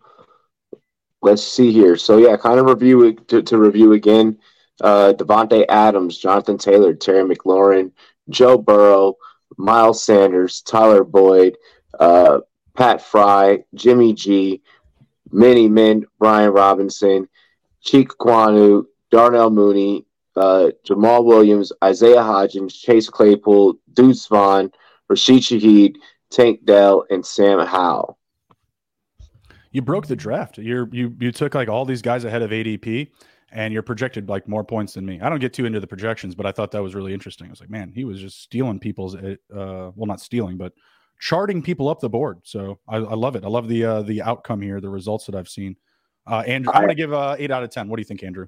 Speaker 2: let's see here. So yeah, kind of review to, to review again. Uh, Davante Adams, Jonathan Taylor, Terry McLaurin, Joe Burrow, Miles Sanders, Tyler Boyd, uh, Pat Fry, Jimmy G, Minnie Mint, Brian Robinson, Chig Okonkwo, Darnell Mooney, uh, Jamaal Williams, Isaiah Hodgins, Chase Claypool, Deuce Vaughn, Rashid Shaheed, Tank Dell, and Sam Howell.
Speaker 1: You broke the draft. You're you you took like all these guys ahead of ADP, and you're projected like more points than me. I don't get too into the projections, but I thought that was really interesting. I was like, man, he was just stealing people's, uh, well, not stealing, but charting people up the board. So I, I love it. I love the uh, the outcome here, the results that I've seen. Uh, Andrew, I'm going to give uh, eight out of ten. What do you think, Andrew?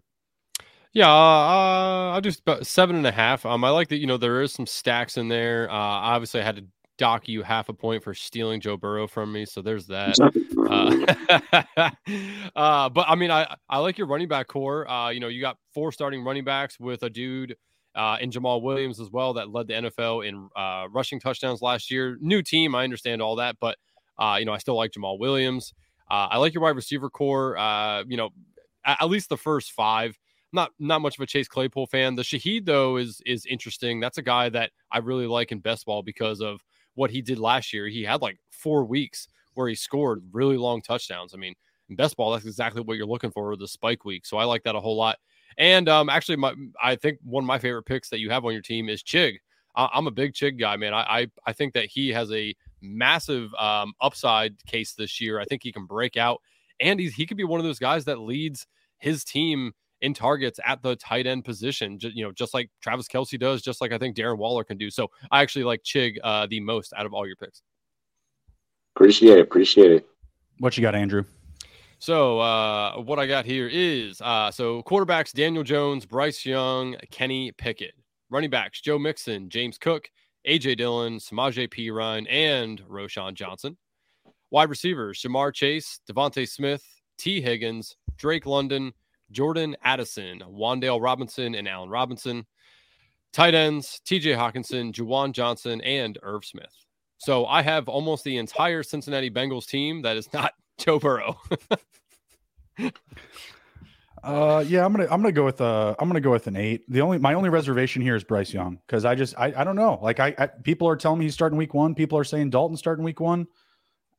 Speaker 3: Yeah, uh, I'll just about seven and a half. Um, I like that. You know, there is some stacks in there. Uh, obviously, I had to dock you half a point for stealing Joe Burrow from me, so there's that. Uh, uh, but I mean, I I like your running back core. Uh, you know, you got four starting running backs with a dude uh, in Jamaal Williams as well that led the NFL in uh, rushing touchdowns last year. New team, I understand all that, but uh, you know, I still like Jamaal Williams. Uh, I like your wide receiver core. Uh, you know, at, at least the first five. Not not much of a Chase Claypool fan. The Shaheed though is is interesting. That's a guy that I really like in best ball because of what he did last year. He had like four weeks where he scored really long touchdowns. I mean, in best ball, that's exactly what you're looking for the spike week. So I like that a whole lot. And um, actually, my I think one of my favorite picks that you have on your team is Chig. I, I'm a big Chig guy, man. I, I I think that he has a massive um, upside case this year. I think he can break out, and he's he could be one of those guys that leads his team in targets at the tight end position. Just, you know, just like Travis Kelce does, just like I think Darren Waller can do. So I actually like Chig uh, the most out of all your picks.
Speaker 2: Appreciate it. Appreciate it.
Speaker 1: What you got, Andrew?
Speaker 3: So uh, what I got here is uh, so quarterbacks Daniel Jones, Bryce Young, Kenny Pickett. Running backs Joe Mixon, James Cook, AJ Dillon, Samaje Perine, and Roschon Johnson. Wide receivers Ja'Marr Chase, DeVonta Smith, Tee Higgins, Drake London, Jordan Addison, Wan'Dale Robinson, and Allen Robinson. Tight ends TJ Hockenson, Juwan Johnson, and Irv Smith. So I have almost the entire Cincinnati Bengals team that is not Joe Burrow.
Speaker 1: Uh, yeah, I'm gonna I'm gonna go with uh I'm gonna go with an eight. The only my only reservation here is Bryce Young because I just I, I don't know. Like I, I people are telling me he's starting week one. People are saying Dalton starting week one.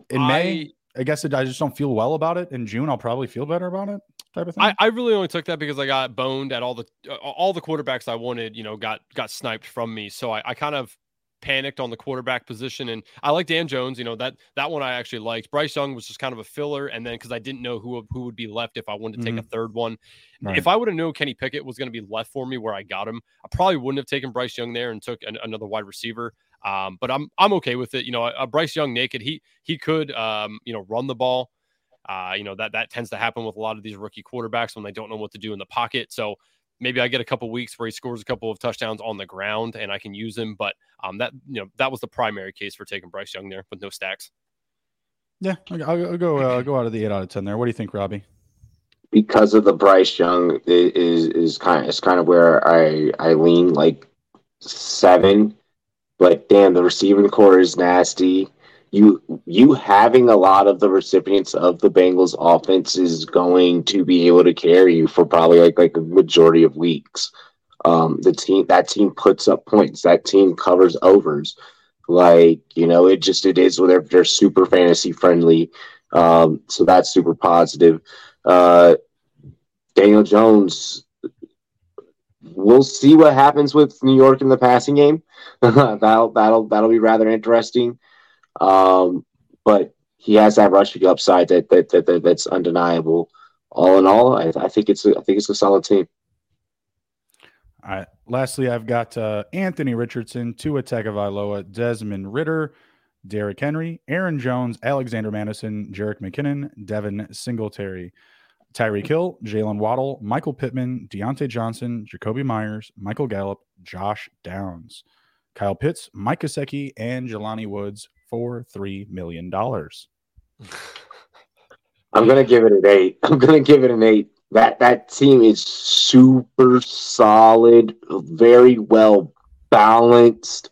Speaker 1: In May, I guess it, I just don't feel well about it. In June, I'll probably feel better about it. Type of thing.
Speaker 3: I, I really only took that because I got boned at all the uh, all the quarterbacks I wanted. You know, got got sniped from me. So I, I kind of panicked on the quarterback position, and I like Dan Jones. You know that that one I actually liked. Bryce Young was just kind of a filler, and then because I didn't know who who would be left if I wanted to take a third one.
Speaker 1: Right.
Speaker 3: If I would have known Kenny Pickett was going to be left for me where I got him, I probably wouldn't have taken Bryce Young there and took an, another wide receiver. Um, but I'm I'm okay with it. You know, a, a Bryce Young naked, he he could um, you know run the ball. Uh, you know that that tends to happen with a lot of these rookie quarterbacks when they don't know what to do in the pocket. So maybe I get a couple weeks where he scores a couple of touchdowns on the ground and I can use him. But um, that you know that was the primary case for taking Bryce Young there with no stacks.
Speaker 1: Yeah, I'll, I'll go uh, go out of the eight out of ten there. What do you think, Robbie?
Speaker 2: Because of the Bryce Young is is kind of is kind of where I I lean like seven, but damn, the receiving core is nasty. You you having a lot of the recipients of the Bengals offense is going to be able to carry you for probably like like a majority of weeks. Um, the team that team puts up points. That team covers overs. Like you know, it just it is. They're they're super fantasy friendly. Um, so that's super positive. Uh, Daniel Jones. We'll see what happens with New York in the passing game. that'll that'll that'll be rather interesting. Um, but he has that rushing upside that, that, that, that that's undeniable. All in all, I, I think it's a, I think it's a solid team.
Speaker 1: All right. Lastly, I've got uh, Anthony Richardson, Tua Tagovailoa, Desmond Ridder, Derrick Henry, Aaron Jones, Alexander Mattison, Jerick McKinnon, Devin Singletary, Tyreek Hill, Jaylen Waddle, Michael Pittman, Diontae Johnson, Jakobi Meyers, Michael Gallup, Josh Downs, Kyle Pitts, Mike Gesicki, and Jelani Woods for $3 million.
Speaker 2: I'm going to give it an eight. I'm going to give it an eight that that team is super solid, very well balanced.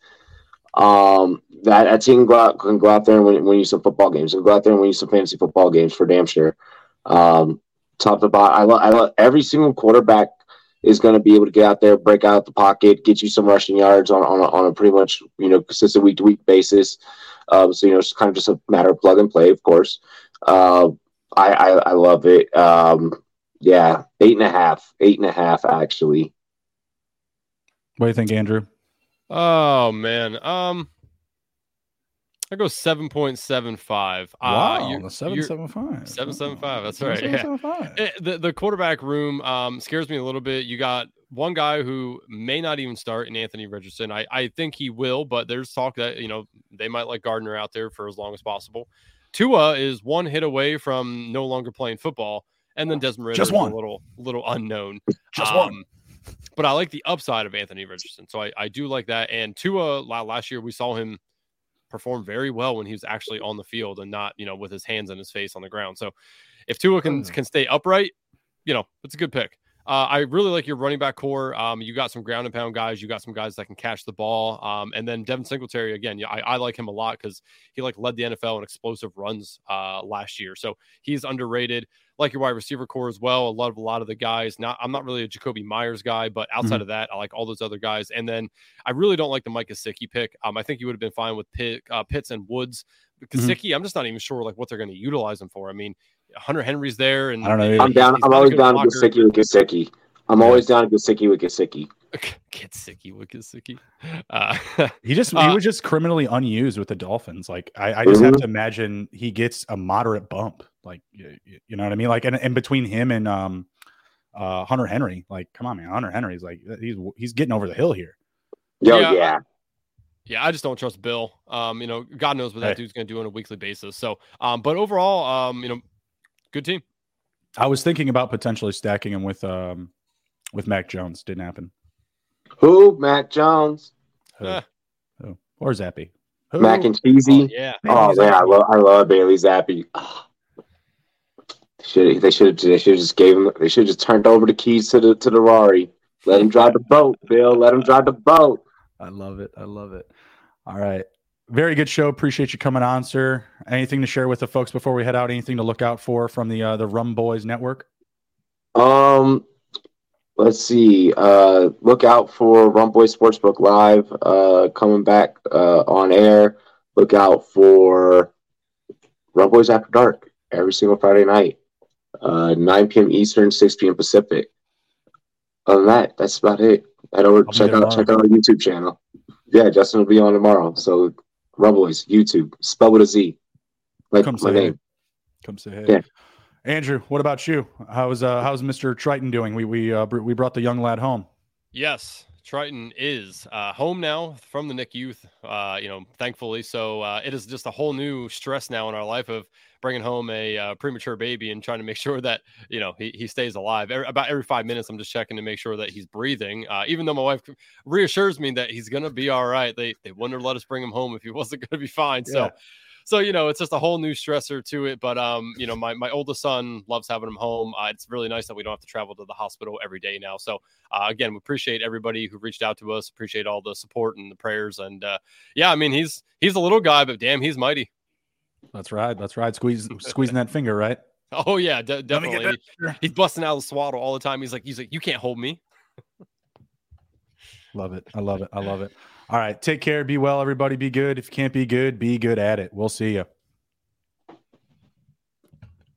Speaker 2: Um, that, that team can go out, can go out there and win, win you some football games. Can go out there and win you some fantasy football games for damn sure. Um, top to bottom, I love, I love every single quarterback is going to be able to get out there, break out the pocket, get you some rushing yards on on a, on a pretty much you know consistent week to week basis. Um, so you know it's kind of just a matter of plug and play, of course. Uh, I, I, I love it. Um, yeah, eight and a half, eight and a half actually.
Speaker 1: What do you think, Andrew?
Speaker 3: Oh man, um, I go seven point seven five.
Speaker 1: Uh, wow, uh, seven seven five.
Speaker 3: Seven seven five. That's right. Seven, yeah. seven, five. It, the the quarterback room um scares me a little bit. You got one guy who may not even start in Anthony Richardson. I I think he will, but there's talk that you know they might let Gardner out there for as long as possible. Tua is one hit away from no longer playing football and then Desmond Ridder
Speaker 1: just one.
Speaker 3: a little little unknown.
Speaker 1: Just um, one.
Speaker 3: But I like the upside of Anthony Richardson, so I, I do like that. And Tua last year we saw him perform very well when he was actually on the field and not you know with his hands in his face on the ground. So if Tua can mm. can stay upright, you know it's a good pick. Uh, I really like your running back corps. Um, you got some ground and pound guys. You got some guys that can catch the ball. Um, and then Devin Singletary again. I, I like him a lot because he like led the NFL in explosive runs uh, last year. So he's underrated. Like your wide receiver corps as well. I love a lot of the guys. Not I'm not really a Jakobi Meyers guy, but outside mm-hmm. of that, I like all those other guys. And then I really don't like the Mike Gesicki pick. Um, I think you would have been fine with Pitt, uh, Pitts and Woods. Gesicki, mm-hmm. I'm just not even sure like what they're going to utilize him for. I mean, Hunter Henry's there, and
Speaker 1: I don't know.
Speaker 2: I'm down. I'm always down with Gesicki with Gesicki. I'm always down to Gesicki with Gesicki.
Speaker 3: Gesicki with Gesicki. Uh,
Speaker 1: he just uh, he was just criminally unused with the Dolphins. Like I, I just mm-hmm. have to imagine he gets a moderate bump. Like you, you know what I mean? Like and, and between him and um uh Hunter Henry, like come on man, Hunter Henry's like he's he's getting over the hill here.
Speaker 2: Yo, yeah. yeah.
Speaker 3: Yeah, I just don't trust Bill. Um, you know, God knows what that hey. dude's going to do on a weekly basis. So, um, but overall, um, you know, good team.
Speaker 1: I was thinking about potentially stacking him with um with Mac Jones. Didn't happen.
Speaker 2: Who? Mac Jones.
Speaker 1: Who? Uh. Who? Or Zappe.
Speaker 2: Who? Mac and cheesy.
Speaker 3: Oh, yeah.
Speaker 2: Oh man, I love I love Bailey Zappe. Oh. Should they should have they should just gave him they should just turned over the keys to the to the Rari. Let him drive the boat, Bill. Let him drive the boat.
Speaker 1: I love it. I love it. All right. Very good show. Appreciate you coming on, sir. Anything to share with the folks before we head out? Anything to look out for from the uh, the Rumboyz Network?
Speaker 2: Um, let's see. Uh, look out for Rumboy Sportsbook Live uh, coming back uh, on air. Look out for Rumboyz After Dark every single Friday night, uh, 9 p.m. Eastern, 6 p.m. Pacific. Other than that, that's about it. Head over, check out check out our YouTube channel. Yeah, Justin will be on tomorrow. So Rumboyz YouTube, spell with a Z, like
Speaker 1: Come
Speaker 2: my name.
Speaker 1: Hey. Come say hey. Yeah. Andrew, what about you? How's uh, how's Mr. Triton doing? We we uh, we brought the young lad home.
Speaker 3: Yes, Triton is uh, home now from the NICU. Uh, you know, thankfully, so uh, it is just a whole new stress now in our life of bringing home a uh, premature baby and trying to make sure that you know he, he stays alive. Every, about every five minutes, I'm just checking to make sure that he's breathing. Uh, even though my wife reassures me that he's gonna be all right, they they wouldn't have let us bring him home if he wasn't gonna be fine. Yeah. So so you know, it's just a whole new stressor to it. But um, you know, my my oldest son loves having him home. Uh, it's really nice that we don't have to travel to the hospital every day now. So uh, again, we appreciate everybody who reached out to us. Appreciate all the support and the prayers. And uh, yeah, I mean, he's he's a little guy, but damn, he's mighty.
Speaker 1: That's right. That's right. Squeeze squeezing that finger, right?
Speaker 3: Oh yeah, de- definitely. He's busting out the swaddle all the time. He's like, he's like, you can't hold me.
Speaker 1: love it. I love it. I love it. All right. Take care. Be well, everybody. Be good. If you can't be good, be good at it. We'll see you.